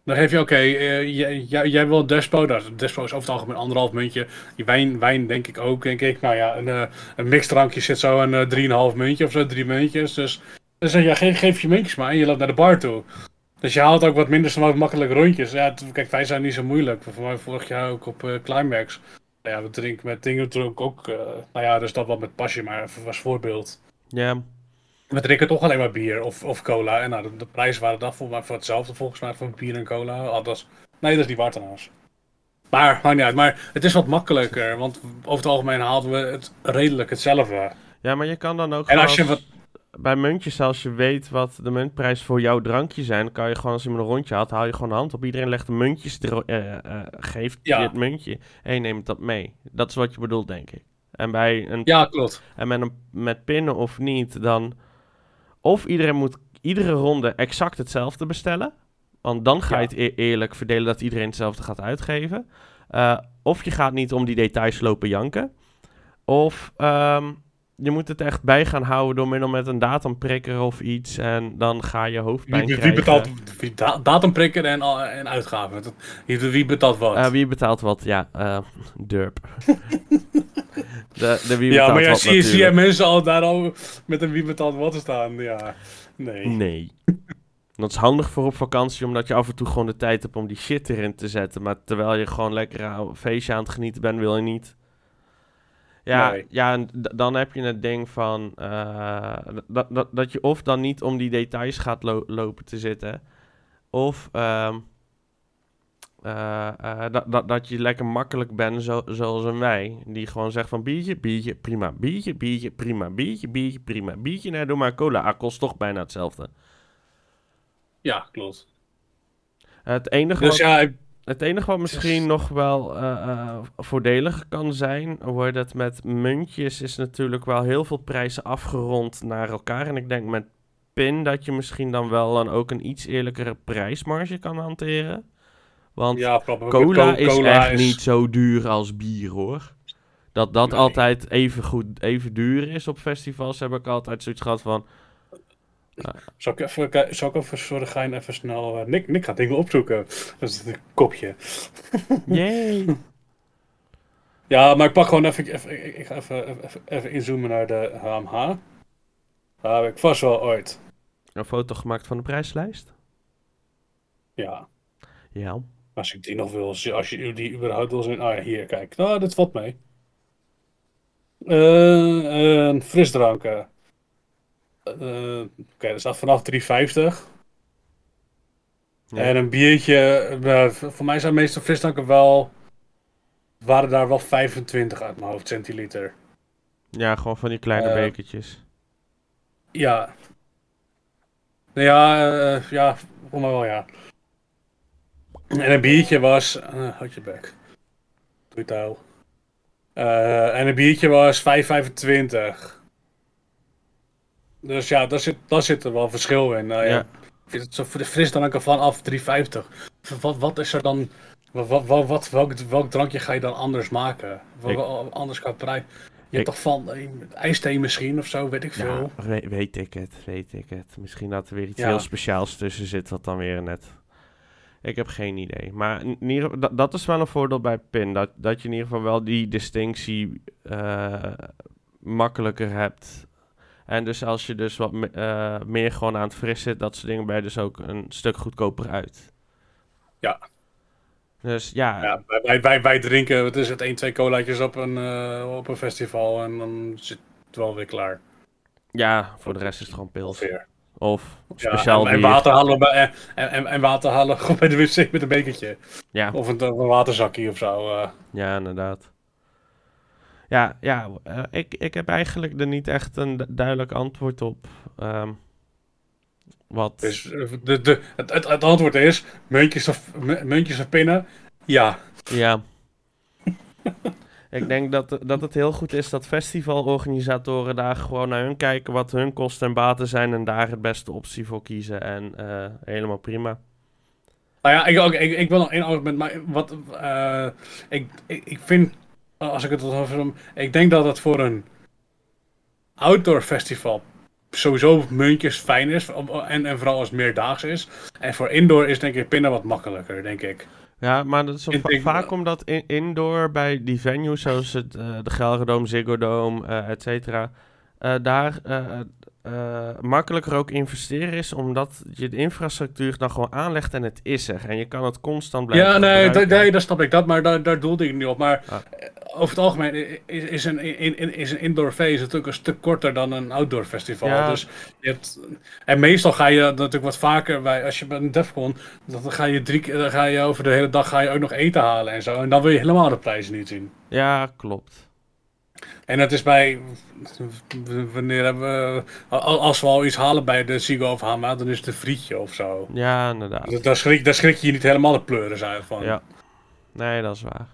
dan geef je, oké, eh, jij, jij, jij wil een despo, nou, een despo is over het algemeen anderhalf muntje. Die wijn, wijn denk ik ook, denk ik. Nou ja, een, eh, een mixdrankje zit zo aan eh, 3,5 muntje of zo, drie muntjes. Dus, dus zeg je, geef, geef je muntjes maar en je loopt naar de bar toe. Dus je haalt ook wat minder snel makkelijk rondjes. Ja, kijk, wij zijn niet zo moeilijk. Voor mij vorig jaar ook op eh, Climax. Nou ja, we drinken met dingen dronken ook. eh, nou ja, dus dat wat met pasje, maar even als voorbeeld. ja, We drinken toch alleen maar bier of, of cola. En nou, de, de prijzen waren dan volgens mij voor hetzelfde volgens mij voor bier en cola. Ah, dat is, nee, dat is niet waar trouwens. Maar, maakt niet uit. Maar het is wat makkelijker. Want over het algemeen haalden we het redelijk hetzelfde. ja, maar je kan dan ook En als je wat... bij muntjes, als je weet wat de muntprijs voor jouw drankje zijn, kan je gewoon als iemand een rondje haalt, haal je gewoon de hand op. Iedereen legt de muntjes, er, eh, eh, geeft Ja. het muntje en je neemt dat mee. Dat is wat je bedoelt, denk ik. En, bij een, Ja, klopt. en met, een, met pinnen of niet, dan... Of iedereen moet iedere ronde exact hetzelfde bestellen. Want dan ga je Ja. het e- eerlijk verdelen dat iedereen hetzelfde gaat uitgeven. Eh, of je gaat niet om die details lopen janken. Of ehm, je moet het echt bij gaan houden door middel met een datumprikker of iets. En dan ga je hoofdpijn Wie, wie krijgen. betaalt wie da datumprikker en, al- en uitgaven? Wie, wie betaalt wat? Eh, wie betaalt wat? Ja, eh Durp. de, de wie ja, maar ja, zie, je- zie je natuurlijk. mensen al daar al met een wie betaalt wat staan? Ja, nee. Nee. Dat is handig voor op vakantie, omdat je af en toe gewoon de tijd hebt om die shit erin te zetten. Maar terwijl je gewoon lekker een feestje aan het genieten bent, wil je niet. Ja, Nee. ja en dan heb je het ding van eh, dat, dat, dat je of dan niet om die details gaat lo- lopen te zitten, of ehm, eh, eh, dat, dat, dat je lekker makkelijk bent, zo, zoals een wij, die gewoon zegt van biertje, biertje, prima, biertje, biertje, prima, biertje, biertje, prima, biertje, nee, doe maar cola, ah, kost toch bijna hetzelfde. Ja, klopt. Het enige, Dus wat, ja, het enige wat misschien nog wel eh, voordelig kan zijn, wordt het met muntjes is natuurlijk wel heel veel prijzen afgerond naar elkaar. En ik denk met pin dat je misschien dan wel dan ook een iets eerlijkere prijsmarge kan hanteren. Want ja, cola Co- is cola echt niet zo duur als bier hoor. Dat dat Nee. altijd even goed, even duur is op festivals, heb ik altijd zoiets gehad van. Zal ik even, zal ik even voor de gein even snel... eh, Nick, Nick gaat dingen opzoeken. Dat is een kopje. Yay! Ja, maar ik pak gewoon even... even ik, ik ga even, even, even inzoomen naar de HMH. Dat heb ik vast wel ooit. Een foto gemaakt van de prijslijst? Ja, Ja. als ik die nog wil. Als je die überhaupt wil zien. Ah ja, hier, kijk. Nou, dit valt mee. Eh, een frisdranken. Eh, Oké, dat staat vanaf 3,50. Ja. En een biertje, eh, voor mij zijn meestal frisdranken wel, waren daar wel 25 uit mijn hoofd, centiliter. Ja, gewoon van die kleine Eh, bekertjes. Ja. Nou ja, eh, ja, voor mij wel ja. En een biertje was, houd je bek. Doe. Eh, en een biertje was 5,25. Dus ja, daar zit, daar zit er wel verschil in. Nou, ja. Vind het zo voor de frisdranken vanaf 3,50. Wat, wat is er dan... Wat, wat, wat, welk, welk drankje ga je dan anders maken? Ik- anders qua prijs? Je hebt toch van eh, ijsthee misschien of zo, weet ik veel. Ja, we- weet ik het, weet ik het. Misschien dat er weer iets Ja. heel speciaals tussen zit, wat dan weer net... Ik heb geen idee. Maar in ieder, dat, dat is wel een voordeel bij PIN. Dat, dat je in ieder geval wel die distinctie eh, makkelijker hebt. En dus als je dus wat me- eh, meer gewoon aan het fris zit, dat soort dingen, ben je dus ook een stuk goedkoper uit. Ja. Dus ja, Ja, wij, wij, wij, drinken, wat is het, 1, 2 colaatjes op een, eh, op een festival en dan zit het wel weer klaar. ja, voor de rest is het gewoon pils. Of Ja, speciaal en, en water halen bij, en, en, en water halen gewoon bij de wc met een bekertje. Ja. Of een, een waterzakje of zo. eh. Ja, inderdaad. Ja, ja eh, ik, ik heb eigenlijk er niet echt een du- duidelijk antwoord op. Ehm, wat? Dus eh, de, de, het, het, het antwoord is, muntjes of, mu- muntjes of pinnen? Ja. Ja. ik denk dat, dat het heel goed is dat festivalorganisatoren daar gewoon naar hun kijken wat hun kosten en baten zijn en daar het beste optie voor kiezen. En eh, helemaal prima. Nou ja, ik, ook, ik, ik wil nog één argument, maar wat, ik, ik, ik vind als ik het over. Ik denk dat het voor een outdoor festival sowieso muntjes fijn is. En, en vooral als het meerdaags is. En voor indoor is denk ik pinnen wat makkelijker, denk ik. Ja, maar dat is va vaak omdat in indoor bij die venues zoals het, uh, de Gelredome, Ziggo Dome, uh, et cetera, uh, daar uh, makkelijker ook investeren is, omdat je de infrastructuur dan gewoon aanlegt en het is er. En je kan het constant blijven Ja, nee, nee dat snap ik dat, maar daar, daar doelde ik niet op. Maar ah. Eh, over het algemeen is, is, een, in, is een indoor feest natuurlijk een stuk korter dan een outdoor festival. Ja. Dus je hebt, en meestal ga je natuurlijk wat vaker bij, als je bij een Defcon, dan ga je, drie, dan ga je over de hele dag ga je ook nog eten halen en zo. En dan wil je helemaal de prijzen niet zien. Ja, klopt. En dat is bij. Wanneer hebben we. Als we al iets halen bij de Sigo of Hama, dan is het een frietje of zo. Ja, inderdaad. Daar schrik, daar schrik je niet helemaal de pleuren zijn van. Ja. Nee, dat is waar.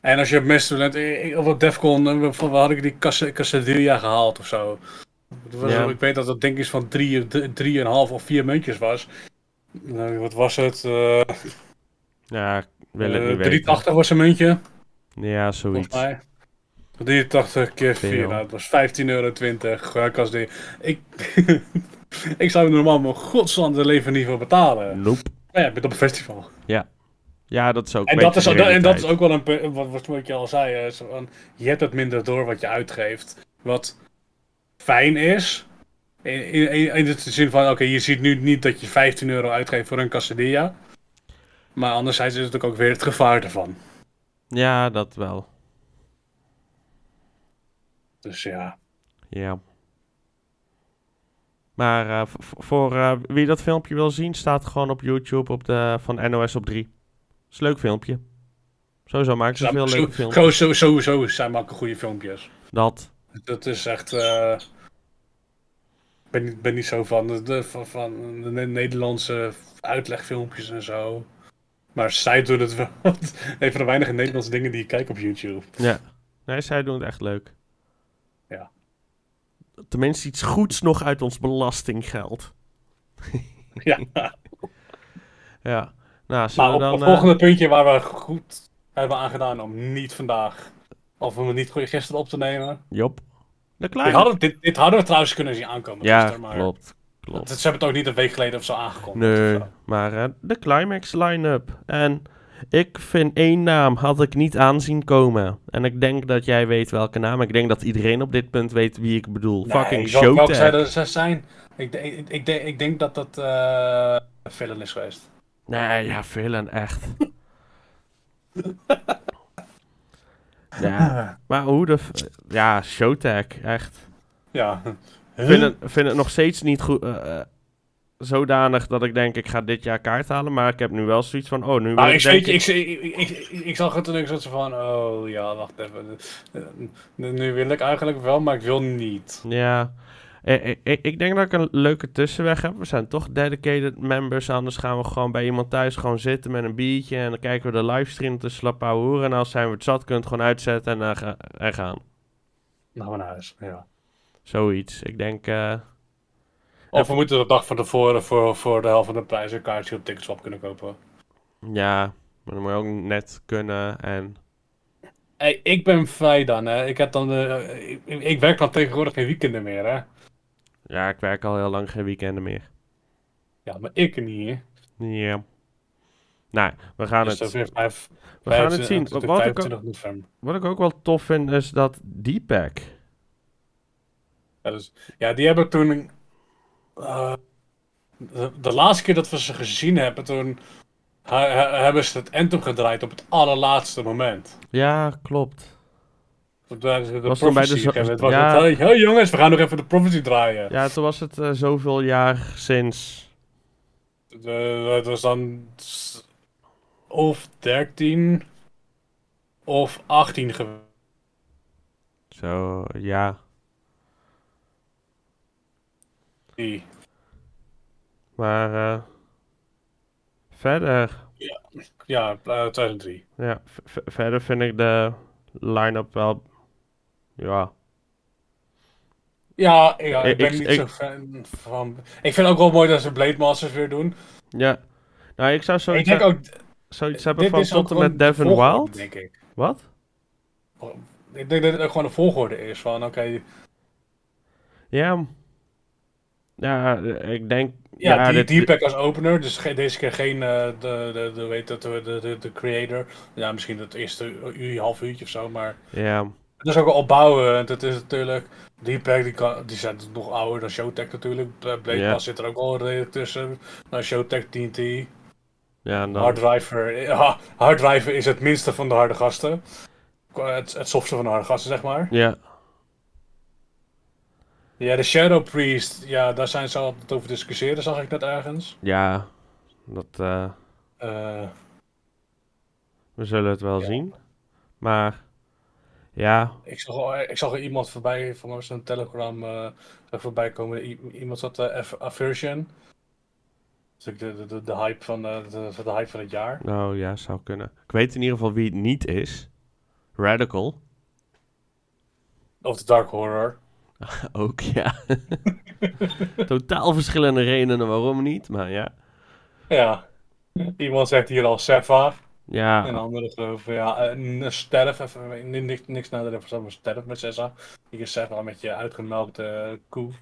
En als je op Mistland, of op Defcon, we had ik die Casadilla gehaald of zo. Was, ja. Ik weet dat dat denk ik van 3,5 of 4 muntjes was. Nou, wat was het? Uh, ja, wil het uh, niet 3,80 was een muntje. Ja, zoiets. 83 keer 4, nou, dat was 15,20 euro. Als die... ik, ik zou normaal mijn godsland leven niet voor betalen. Nope. Maar ja, ik ben op een festival. Ja. Ja, dat is ook en dat is, en dat is ook wel een wat, wat je al zei. Van, je hebt het minder door wat je uitgeeft. Wat fijn is. In, in, in de zin van, oké, je ziet nu niet dat je 15 euro uitgeeft voor een Casadilla. Maar anderzijds is het ook weer het gevaar ervan. Ja, dat wel. Dus ja. Ja. Maar uh, voor uh, wie dat filmpje wil zien, staat gewoon op YouTube op de, van NOS op 3. Is een leuk filmpje. Sowieso maken ze veel leuke filmpjes. Sowieso, sowieso zijn maken goede filmpjes. Dat. Dat is echt... Uh, ik ben niet, ben niet zo van de, van, van de Nederlandse uitlegfilmpjes en zo. Maar zij doen het wel. Een van de weinige Nederlandse dingen die ik kijk op YouTube. Ja. Nee, zij doen het echt leuk tenminste iets goeds nog uit ons belastinggeld. ja. ja. Nou, maar op dan, het volgende uh... puntje waar we goed hebben aangedaan om niet vandaag, of om het niet gisteren op te nemen. Jop. De dit, hadden, dit, dit, hadden we trouwens kunnen zien aankomen. Ja, gisteren, maar klopt. klopt. ze hebben het ook niet een week geleden of zo aangekondigd. Nee, maar uh, de climax line-up. En ik vind één naam had ik niet aanzien komen. En ik denk dat jij weet welke naam. Ik denk dat iedereen op dit punt weet wie ik bedoel. Nee, Fucking Showtime. Welke zijn? Ik, ik, ik, denk, ik denk dat dat uh, Villain is geweest. Nee, ja, Villain, echt. ja, maar hoe de... Ja, Showtag, echt. Ja. Vind het, vind het nog steeds niet goed... Uh, zodanig dat ik denk, ik ga dit jaar kaart halen. Maar ik heb nu wel zoiets van, oh, nu nou, ik, denk ik, ik, ik, ik, zag het toen ik zo van, oh ja, wacht even. Nu wil ik eigenlijk wel, maar ik wil niet. Ja, ik, ik, ik denk dat ik een leuke tussenweg heb. We zijn toch dedicated members, anders gaan we gewoon bij iemand thuis gewoon zitten met een biertje. En dan kijken we de livestream te slap horen. En als zijn we het zat, kunt gewoon uitzetten en, uh, en gaan. Nou, naar huis, ja. Zoiets. Ik denk... Uh, of we moeten de dag van tevoren voor, voor de helft van de prijs een kaartje op Ticketswap kunnen kopen. Ja, maar dan moet je ook net kunnen en... Hey, ik ben vrij dan, hè. Ik, heb dan, uh, ik, ik, werk dan tegenwoordig geen weekenden meer, hè. Ja, ik werk al heel lang geen weekenden meer. Ja, maar ik niet, hè. Ja. Nou, we gaan dus het... Vijf, we gaan het zien. Wat, wat, ik ook, wat ik ook wel tof vind, is dat Deepak... Ja, dus, ja, die hebben toen uh, de, laatste keer dat we ze gezien hebben, toen hebben ze het Anthem gedraaid op het allerlaatste moment. Ja, klopt. De, de was bij de was ja. het, hey, jongens, we gaan nog even de Prophecy draaien. Ja, toen was het uh, zoveel jaar sinds. Het was dan of 13 of 18 geweest. Zo, ja. Maar uh, verder. Ja, ja uh, 2003. Ja, verder vind ik de line-up wel. Ja. Ja, ja ik, ben niet zo fan van. Ik vind ook wel mooi dat ze Blade Masters weer doen. Ja. Nou, ik zou zoiets, ik denk ook, zoiets hebben van tot en met Devin Wild. Denk ik. Wat? Ik denk dat het ook gewoon een volgorde is van oké. Ja. Ja, eh, ik denk. Ja, Ja, die, dit- pack als opener, dus deze keer geen de, de, de, de, weet dat, de, de, de, de creator. Ja, misschien het eerste uur, half uurtje of zo, maar Ja. het is ook wel opbouwend. Het is natuurlijk, die pack die, kan, die zijn nog ouder dan Showtech natuurlijk. Bla- Blade zit er ook wel redelijk tussen. Nou, Showtech, TNT, Ja, dan. Hard Driver. Ja, Hard Driver is het minste van de harde gasten. Het, het softste van de harde gasten, zeg maar. Ja. Ja, de Shadow Priest, ja, daar zijn ze altijd over discussiëren, zag ik net ergens. Ja. Dat. eh, Eh, we zullen het wel Ja. zien. Maar. Ja. ik, zag, ik zag er iemand voorbij, van mij een telegram ik voorbij komen. I- iemand zat uh, Aversion. Dus de, de, de, de hype van, de, de, de hype van het jaar. Nou ja, zou kunnen. Ik weet in ieder geval wie het niet is. Radical. Of de Dark Horror. Ook, ja. Totaal verschillende redenen waarom niet, maar ja. Ja. Iemand zegt hier al Sefa. En Ja, andere geloof ja, een sterf, even, ni- niks, niks nader dan verstand, maar sterf met Sessa. Hier is Sefa met je uitgemelkte koe.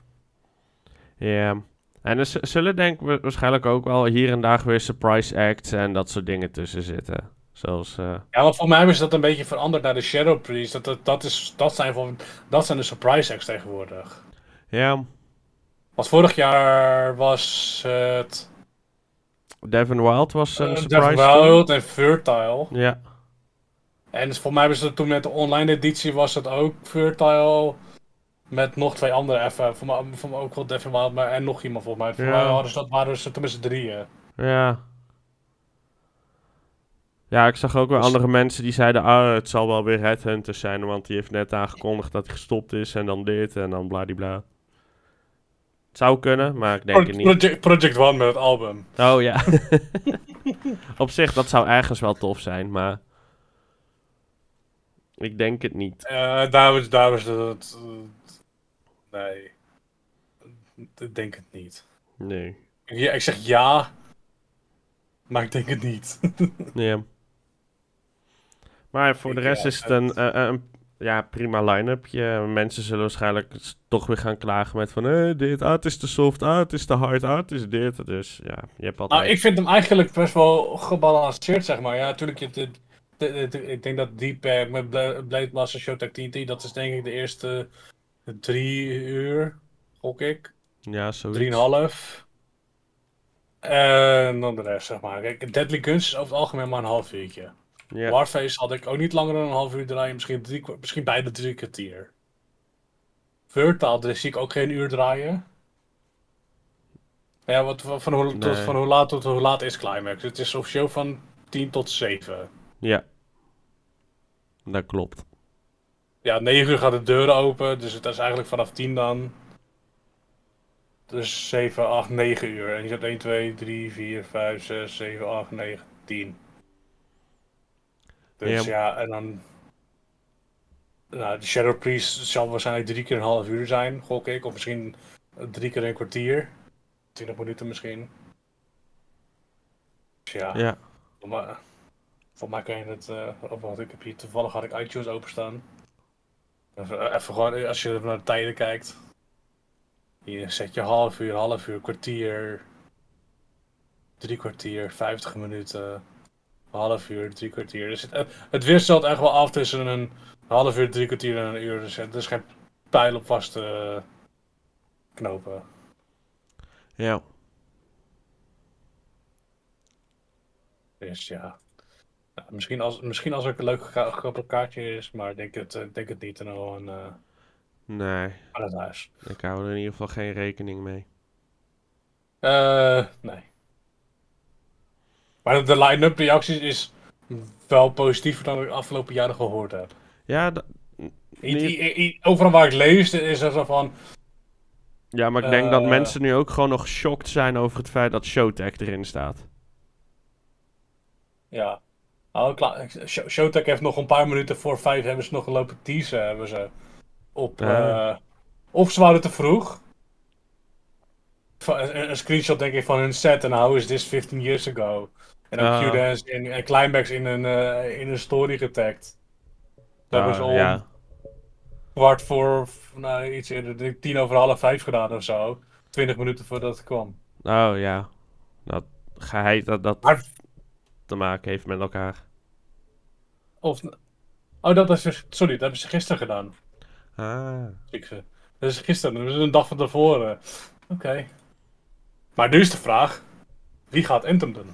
ja. En er zullen denk ik wa- waarschijnlijk ook wel hier en daar weer surprise acts en dat soort dingen tussen zitten. Zoals, eh, Ja, want voor mij is dat een beetje veranderd naar de Shadow Priest. Dat, dat, dat, is, dat, zijn, van, dat zijn de surprise acts tegenwoordig. ja, Want vorig jaar was het Devin Wild was een uh, surprise. Toen. Wild en Fertile. Ja, En voor mij was het toen met de online editie was het ook Fertile. Met nog twee andere even. Voor mij, voor mij ook wel Devin Wild maar, en nog iemand volgens mij. Voor Ja. mij hadden ze, dat waren ze z'n drieën. ja. Ja, ik zag ook wel Dus- andere mensen die zeiden, ah, het zal wel weer Red Hunter zijn, want die heeft net aangekondigd dat hij gestopt is en dan dit en dan bladibla. Het zou kunnen, maar ik denk het niet. Project, Project One met het album. Oh ja. Op zich, dat zou ergens wel tof zijn, maar. Ik denk het niet. Daar was, daar was het. eh, nee. Ik denk het niet. Nee. Ja, ik zeg ja. Maar ik denk het niet. Ja. Maar voor de rest ja, is het een, eh, een ja, prima line-upje. Mensen zullen waarschijnlijk toch weer gaan klagen met van... eh, dit, ah, het is te soft, ah, het is te hard, ah, het is dit. Dus ja, je hebt altijd... Nou, ik vind hem eigenlijk best wel gebalanceerd, zeg maar. Ja, natuurlijk. Je, de, de- de- ik denk dat Deep Pack met Bla- Blade Master Showtech TNT, dat is denk ik de eerste drie uur, gok ik. Ja, zoiets. Drieënhalf. En dan de rest, zeg maar. Kijk, Deadly Guns is over het algemeen maar een half uurtje. Ja. Warface had ik ook niet langer dan een half uur draaien, misschien, drie, misschien bijna drie kwartier. Vertaal, daar zie ik ook geen uur draaien. Ja, wat, van, hoe, tot, Nee. van hoe laat tot hoe laat is Climax? Het is officieel van 10 tot 7. ja. Dat klopt. Ja, 9 uur gaat de deuren open, dus het is eigenlijk vanaf 10 dan. Dus 7, 8, 9 uur. En je zet 1, 2, 3, 4, 5, 6, 7, 8, 9, 10. Dus Ja. ja, en dan. Nou, de Shadow Priest zal waarschijnlijk drie keer een half uur zijn, gok ik. Of misschien drie keer een kwartier. 20 minuten misschien. Dus ja, Ja. voor mij, voor mij kan je het. eh wat ik heb hier toevallig had ik iTunes openstaan. Even, even gewoon, als je naar de tijden kijkt. Hier zet je half uur, half uur, kwartier. Drie kwartier, 50 minuten. Half uur, drie kwartier. Dus het, eh, het wisselt echt wel af tussen een half uur, drie kwartier en een uur. Dus het is geen pijl op vaste eh, knopen. Ja. Dus ja. Nou, misschien, als, misschien als er een leuk grappig kaartje is, maar ik denk het, eh, denk het niet. En gewoon eh, Nee. aan het huis. Ik hou er in ieder geval geen rekening mee. Eh, nee. Maar de line-up reacties is wel positiever dan ik de afgelopen jaren gehoord heb. Ja, overal waar ik lees is er zo van... ja maar ik denk dat Eh. mensen nu ook gewoon nog geschokt zijn over het feit dat Showtech erin staat. Ja. Nou, klaar. Show- Showtech heeft nog een paar minuten voor vijf hebben ze nog gelopen teasen. Hebben ze op... Eh, of ze waren te vroeg. Een, een screenshot denk ik van hun set. En how is this 15 years ago? En Ah. Q-Dance en, en Climax in een, eh, in een story getagd. Dat Ah, om ja. kwart voor, nou iets eerder, tien over half vijf gedaan of zo. Twintig minuten voordat het kwam. Oh ja. Dat geheid dat dat Maar, te maken heeft met elkaar. of, oh, dat is, dus- sorry, dat hebben ze gisteren gedaan. Ah. Ik ze. Dat is gisteren, dat is een dag van tevoren. Oké. Maar nu is de vraag, wie gaat Anthem doen?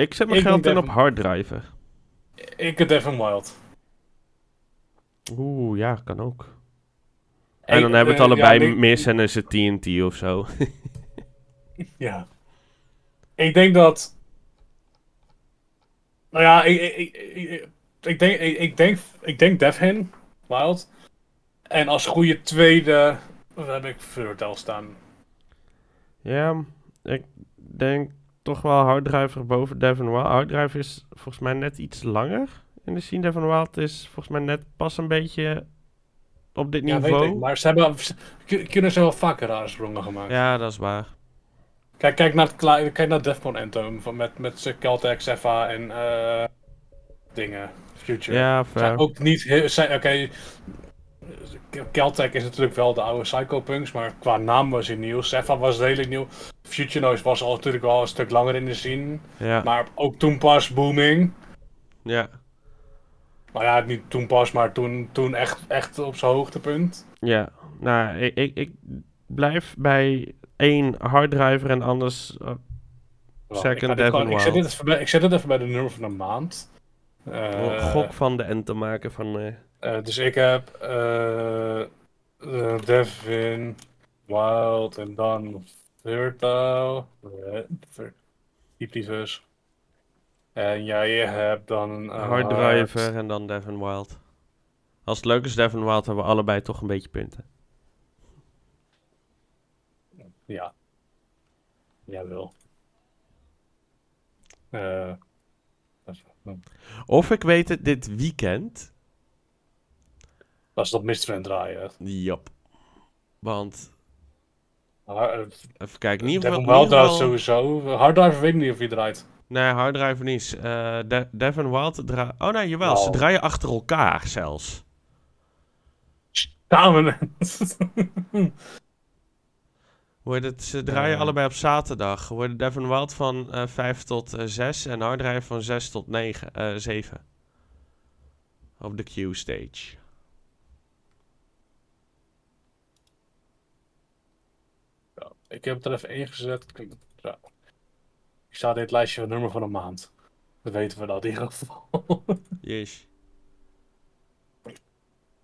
Ik zet mijn Ik geld in op harddriver. Ik het even wild. Oeh, ja, kan ook. En dan hebben we het eh, allebei ja, ik- mis en is het TNT of zo. Ja. Ik denk dat. Nou ja, ik, ik, ik, denk, ik, denk, ik denk Devin, Wild. En als goede tweede, wat heb ik Furtel staan? ja, ik denk toch wel harddriver boven Devon Wild. Harddriver is volgens mij net iets langer in de scene. Devon Wild is volgens mij net pas een beetje op dit Ja, niveau. weet ik. Maar ze hebben, kunnen ze wel vaker rare sprongen gemaakt. Ja, dat is waar. Kijk, kijk naar, het kijk naar Defcon Anthem van met, met Caltech, Zepha en eh dingen. Future. Ja, Zijn ook niet heel. zijn- Oké. Caltech is natuurlijk wel de oude Psychopunks, maar qua naam was hij nieuw. Zepha was redelijk nieuw. Future Noise was al natuurlijk wel een stuk langer in de scene. Ja, Maar ook toen pas booming. ja, Nou ja, niet toen pas, maar toen, toen echt, echt op zijn hoogtepunt. ja. Nou, ik, ik, ik blijf bij één harddriver en anders... Wacht, Second Devon gewoon- ik, zet dit even bij, ik zet dit even bij de nummer van de maand. Eh, gok van de end te maken van... Eh, dus ik heb Devin, Wild en dan Virtual, Deeptivus. En jij hebt dan uh, Harddriver en dan Devon Wild. Als het leuk is Devon Wild, hebben we allebei toch een beetje punten. Ja. Jawel. Eh dat is- Of ik weet het dit weekend. dat is dat Mistfriend draaien. Jap. Want, eh, even kijken. In ieder Devin geval... Wild ieder draait sowieso. Harddriver weet ik niet of hij draait. Nee, Harddriver niet. Eh De- Devon Wild draait... Oh nee, jawel. Ze Nou. draaien achter elkaar zelfs. Samen. Het, ze draaien Eh. allebei op zaterdag. Worden Devon Wild van eh 5 tot eh 6 en Harddriver van 6 tot 9, eh 7. Op de Q-stage. Ja, ik heb het er even ingezet. Ja. Ik sta dit lijstje van nummer van een maand. Dan weten we dat in ieder geval. Yes.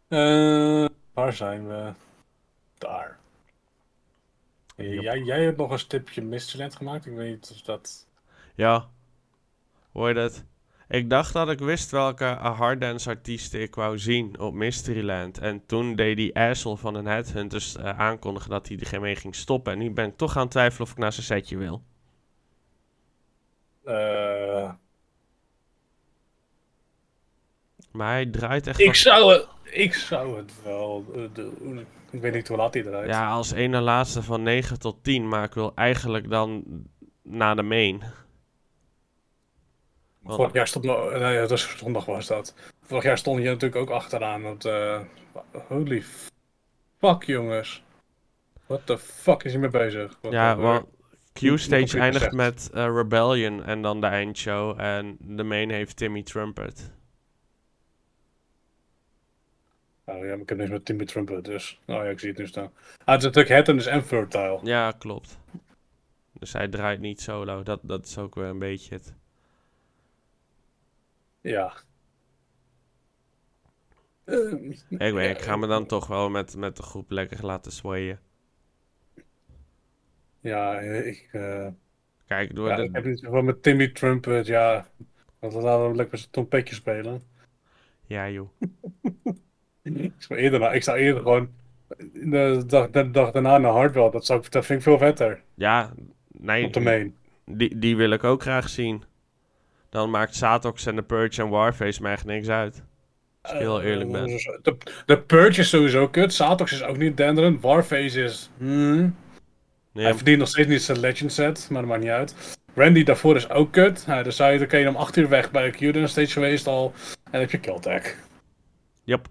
Eh, waar zijn we? Daar. Yep. Jij, jij hebt nog een stipje Mysteryland gemaakt. Ik weet niet of dat... Ja. Hoor je dat? Ik dacht dat ik wist welke harddance artiesten ik wou zien op Mysteryland. En toen deed die asshole van een Headhunters eh aankondigen dat hij ermee ging stoppen. En nu ben ik toch aan het twijfelen of ik naar zijn setje wil. eh, Maar hij draait echt... ik, zou het, ik zou het wel eh, doen. Ik weet niet hoe laat hij eruit. Ja, als ene laatste van 9 tot 10. Maar ik wil eigenlijk dan naar de main. Want- Vorig jaar stond... no- Nee, ja, dat is zondag was dat. Vorig jaar stond je natuurlijk ook achteraan. Want, eh, holy fuck, jongens. What the fuck is hij mee bezig? Wat Ja, want Q-stage eindigt zegt. met eh, Rebellion en dan de eindshow. En de main heeft Timmy Trumpet. Oh ja, maar ik heb niks met Timmy Trumpet, dus... Oh ja, ik zie het nu staan. Ah, het is natuurlijk het en dus en Fertile. Ja, klopt. Dus hij draait niet solo. Dat, dat is ook weer een beetje het. Ja. Ehm, Ik weet, ik ga me dan toch wel met, met de groep lekker laten swayen. Ja, ik... eh, Kijk, door ja, de, ik heb niet zoveel met Timmy Trumpet, ja... Want we laten we lekker met zijn trompetje spelen. Ja, joh. Ik zou eerder, ik zou eerder gewoon... De dag, de dag daarna naar Hardwell, dat, zou, ik- dat vind ik veel vetter. Ja, nee. Op de main. Die, die wil ik ook graag zien. Dan maakt Satox en de Purge en Warface mij echt niks uit. Als ik heel eerlijk ben. Eh, De, de Purge is sowieso kut. Satox is ook niet denderend. Warface is... hmm. Nee, Hij verdient nog steeds niet zijn legend set, maar dat maakt niet uit. Randy daarvoor is ook kut. Nou, dan, zou je, dan kun je hem 8 uur weg bij Q dan steeds geweest al. En dan heb je Keltec. Yep,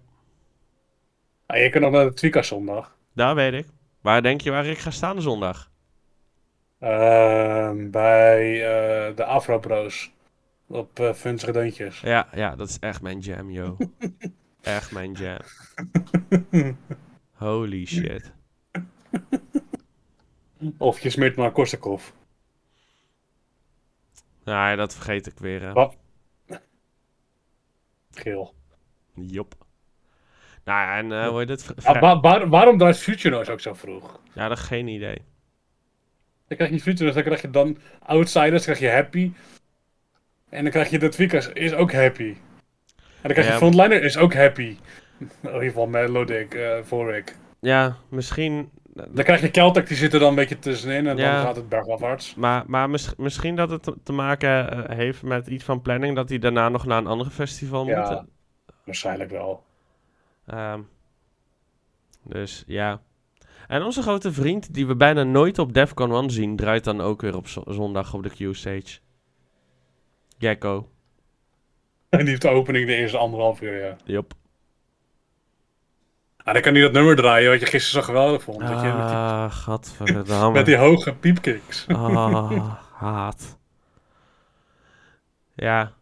Ah, je kan nog naar de Twika zondag. daar weet ik. Waar denk je waar ik ga staan zondag? Ehm, bij eh, de Afro Bros. Op uh, Deuntjes. Ja, ja, dat is echt mijn jam, yo. echt mijn jam. Holy shit. Of je smeert maar Korsakov. Nee, dat vergeet ik weer. hè. Wat? Geel. Jop. Nou ja, en eh hoe heet het? V- Ah, vrij- wa- waar- waarom draait Future Noise ook zo vroeg? Ja, dat geen idee. Dan krijg je Future Noise, dan krijg je dan Outsiders, dan krijg je Happy. En dan krijg je de Tweakers, is ook Happy. En dan krijg je Ja. Frontliner, is ook Happy. In ieder geval Melodic, eh Vorik. Ja, misschien. Dan krijg je Celtic, die zit er dan een beetje tussenin en Ja. dan gaat het bergafwaarts. Maar, maar mis- misschien dat het te- maken eh, heeft met iets van planning. Dat hij daarna nog naar een ander festival Ja. moet. Waarschijnlijk wel. Ehm, dus ja. En onze grote vriend, die we bijna nooit op Defcon 1 zien, draait dan ook weer op zo- zondag op de Q-stage. Gecko. En die heeft de opening de eerste anderhalf uur, ja. Yup. Ah, dan kan hij dat nummer draaien wat je gisteren zo geweldig vond. weet je, met, die, Ah, gadverdamme. met die hoge piepkicks. Ah, haat. Ja.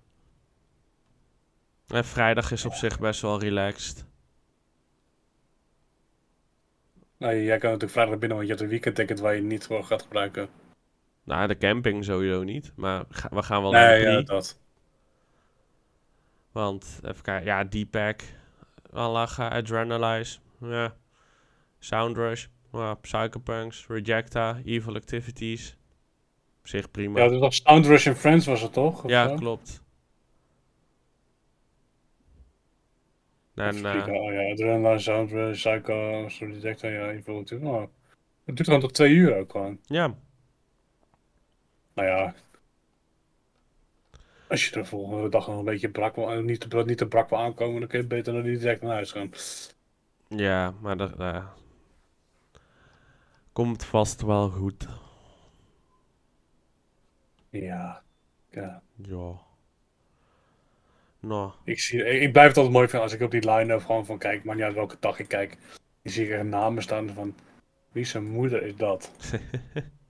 En vrijdag is op zich best wel relaxed. Nou, jij kan natuurlijk vrijdag binnen, want je hebt een weekendticket waar je niet voor gaat gebruiken. Nou, de camping sowieso niet. Maar ga- we gaan wel naar Nee, de ja, dat. Want, even kijken. Ja, D-Pack. Lachen. Adrenalize. Ja. Soundrush. Ja, Psychopunks. Rejecta. Evil Activities. Op zich prima. Ja, dat Sound Rush and Friends was het toch? Ja, zo? klopt. En, eh, oh ja, Adrenaline, Sound Rush, Psycho, Detector, ja, Evil natuurlijk. Oh, het duurt gewoon tot twee uur ook gewoon. ja, Nou ja. Als je de volgende dag nog een beetje brak wil, eh, niet, te, niet te brak wil aankomen, dan kun je beter dan niet direct naar huis gaan. ja, maar dat eh, komt vast wel goed. Ja. ja. Ja. Nou, Ik, zie, ik, ik blijf het altijd mooi vinden als ik op die line-up gewoon van kijk, maar niet uit welke dag ik kijk. Dan zie ik er namen staan van wie zijn moeder is dat?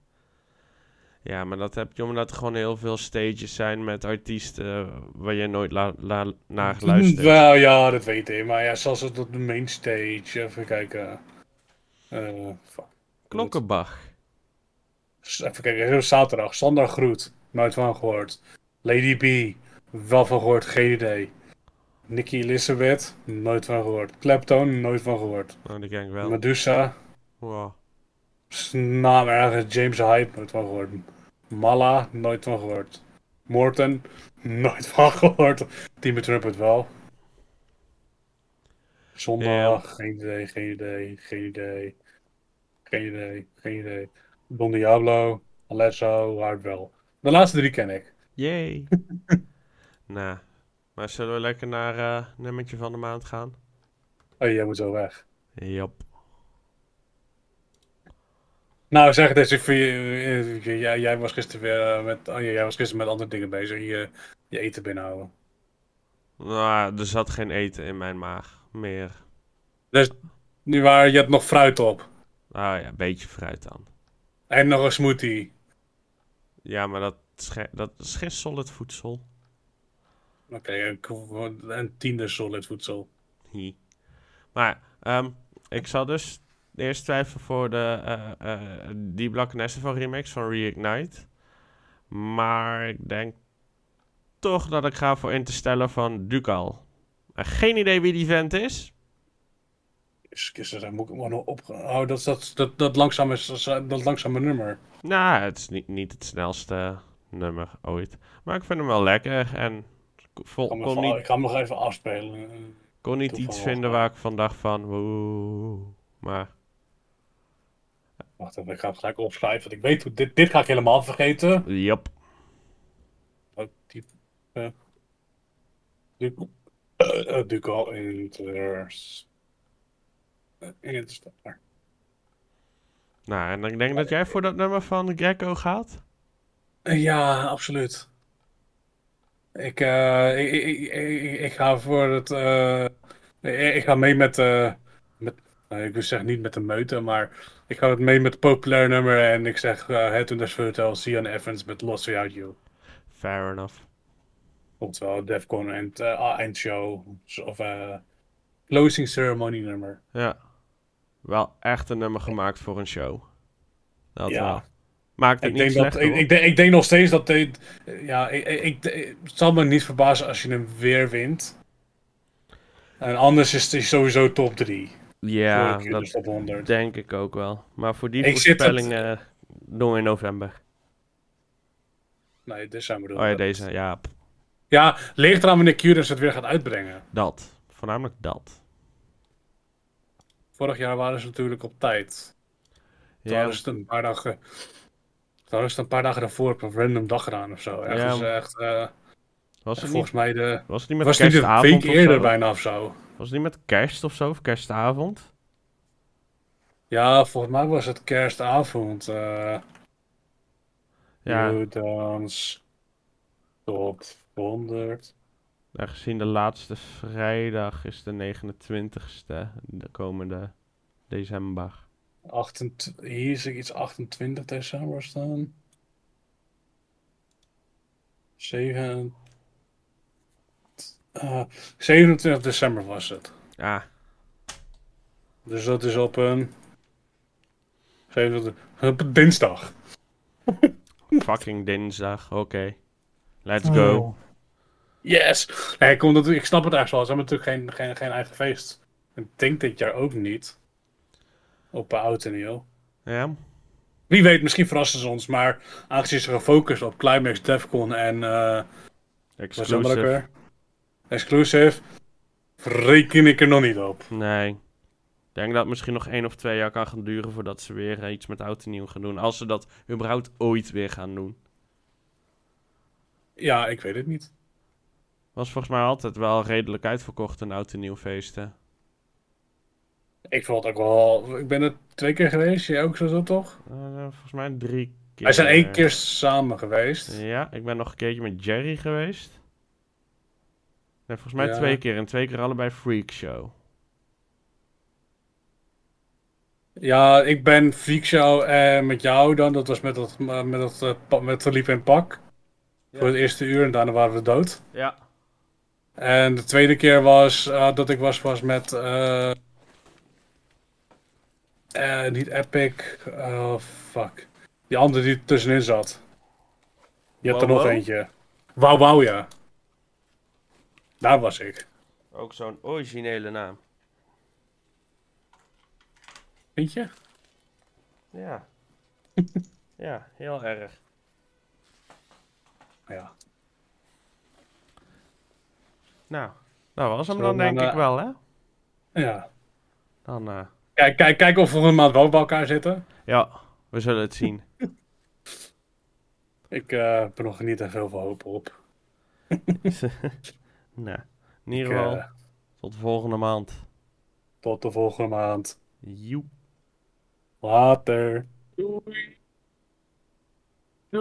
ja, maar dat heb je omdat er gewoon heel veel stages zijn met artiesten waar je nooit la la naar geluisterd hebt. Wel ja, dat weet ik. Maar ja, zoals het op de main stage. Even kijken. Eh, fuck. Klokkenbach. Even kijken, heel zaterdag. Sander Groet. Nooit van gehoord. Lady B. Wel van gehoord, geen idee. Nicky Elizabeth. Nooit van gehoord. Clapton. Nooit van gehoord. Nou, die ken ik wel. Medusa. Wow. Naam ergens. James Hype. Nooit van gehoord. Mala. Nooit van gehoord. Morton. Nooit van gehoord. Team Trumpet wel. Zondag. Geen idee, geen idee, geen idee. Geen idee, geen idee. Don Diablo. Alesso. Hardwell. De laatste drie ken ik. Yay. nou, maar zullen we lekker naar eh nummertje van de maand gaan? Oh, jij moet zo weg. Jop. Nou, zeg het eens. Jij, jij was gisteren weer eh, met, oh, jij was gisteren met andere dingen bezig. Je, je eten binnenhouden. Nou, er zat geen eten in mijn maag meer. Dus nu waar je hebt nog fruit op. Ah ja, een beetje fruit dan. En nog een smoothie. Ja, maar dat is, geen- dat is geen solid voedsel. Oké, ik- een tiende solid voedsel. Hi. Maar ehm, ik zal dus eerst twijfelen voor de eh eh die Black Nessival remix van Reignite. Maar ik denk toch dat ik ga voor Interstellar van Ducal. En geen idee wie die vent is. Er, moet ik maar nog op. Oh, dat, dat, dat, dat, langzame, dat langzame nummer. Nou, het is niet, niet het snelste nummer ooit. Maar ik vind hem wel lekker. En ik vol- kon even- niet, ik ga hem nog even afspelen. kon niet toevallig iets vinden waar ik van dacht van... Woe. Maar Wacht even, ik ga het gelijk opschrijven. Want ik weet hoe dit, dit ga ik helemaal vergeten. Jop. Oh, die. eh eh, eh, Duco Inters. eh, Interstellar. Nou, en ik denk dat jij voor dat nummer van Greco gaat. Eh, Ja, absoluut. Ik, eh, ik, ik, ik, ik- ga voor het. eh Ik, ik ga mee met, eh met nou, ik wil zeggen niet met de meute, maar ik ga het mee met het populair nummer en ik zeg eh Head to the Hotel, Sian Evans met Lost Without You. Fair enough. Oftewel Defcon eind, eh, eindshow of eh closing ceremony nummer. Ja. Wel echt een nummer gemaakt voor een show. Dat Ja. wel. Maakt het Ik niet denk, slecht dat, ik, ik, denk, ik denk nog steeds dat dit. Ja, ik, ik, ik- het zal me niet verbazen als je hem weer wint. En anders is hij sowieso top 3. Ja, dat dus top 100. denk ik ook wel. Maar voor die Ik zit het- voorspellingen doen we in november. Nee, december. doen Oh we ja, dat. deze. Ja, Ja, ligt eraan wanneer Curious het weer gaat uitbrengen. dat. Voornamelijk dat. Vorig jaar waren ze natuurlijk op tijd. Toen Ja, hadden ze een paar dagen. Toen hadden ze het een paar dagen daarvoor op een random dag gedaan of zo. Echt, Ja. dus echt eh, was het volgens niet, mij de. was het niet met Was niet een kerstavond week eerder bijna of zo? Was het niet met kerst of zo? Of kerstavond? Ja, volgens mij was het kerstavond. eh Ja, Jordans top 100. nou, gezien de laatste vrijdag is de 29ste. De komende december. 28, hier zie ik iets 28 december staan. 7, eh, 27 december was het. Ja, Dus dat is op een. 27 op een dinsdag. fucking dinsdag. Oké. Let's go. Oh. Yes! Nee, ik, kom natuurlijk- ik snap het echt wel. Ze hebben natuurlijk geen, geen, geen eigen feest. Ik denk dit jaar ook niet. Op uh, Oud en Nieuw. Ja, Wie weet, misschien verrassen ze ons. Maar aangezien ze gefocust op Climax, Defcon en. eh dat ook exclusive. Exclusive. Reken ik er nog niet op. Nee. Ik denk dat het misschien nog één of twee jaar kan gaan duren voordat ze weer eh, iets met oud en nieuw gaan doen. Als ze dat überhaupt ooit weer gaan doen. Ja, ik weet het niet. Was volgens mij altijd wel redelijk uitverkocht een oud en nieuw feesten. Ik vond het ook wel. Ik ben er twee keer geweest. Jij ook zo, zo toch? Eh, volgens mij drie keer. Wij zijn één keer samen geweest. Ja, ik ben nog een keertje met Jerry geweest. Nee, volgens mij Ja. twee keer. En twee keer allebei Freak Show. Ja, ik ben Freak Show en met jou dan. Dat was met dat, eh, met dat eh, met verliep en pak. Ja. Voor het eerste uur en daarna waren we dood. Ja. En de tweede keer was eh, dat ik was, was met. eh eh, niet Epic. Oh fuck. Die andere die er tussenin zat. Je hebt er nog Wow? eentje. Wauw, wauw, ja. Daar was ik. Ook zo'n originele naam. Weet je? Ja. ja, heel erg. Ja. Nou, dat was hem dan denk ik eh, wel, hè? Ja. Dan, eh, Kijk, kijk, kijk of we een maand wel bij elkaar zitten. ja, we zullen het zien. Ik eh heb er nog niet heel veel hoop op. nou, in ieder geval, eh, tot de volgende maand. tot de volgende maand. Joep. Later. Doei.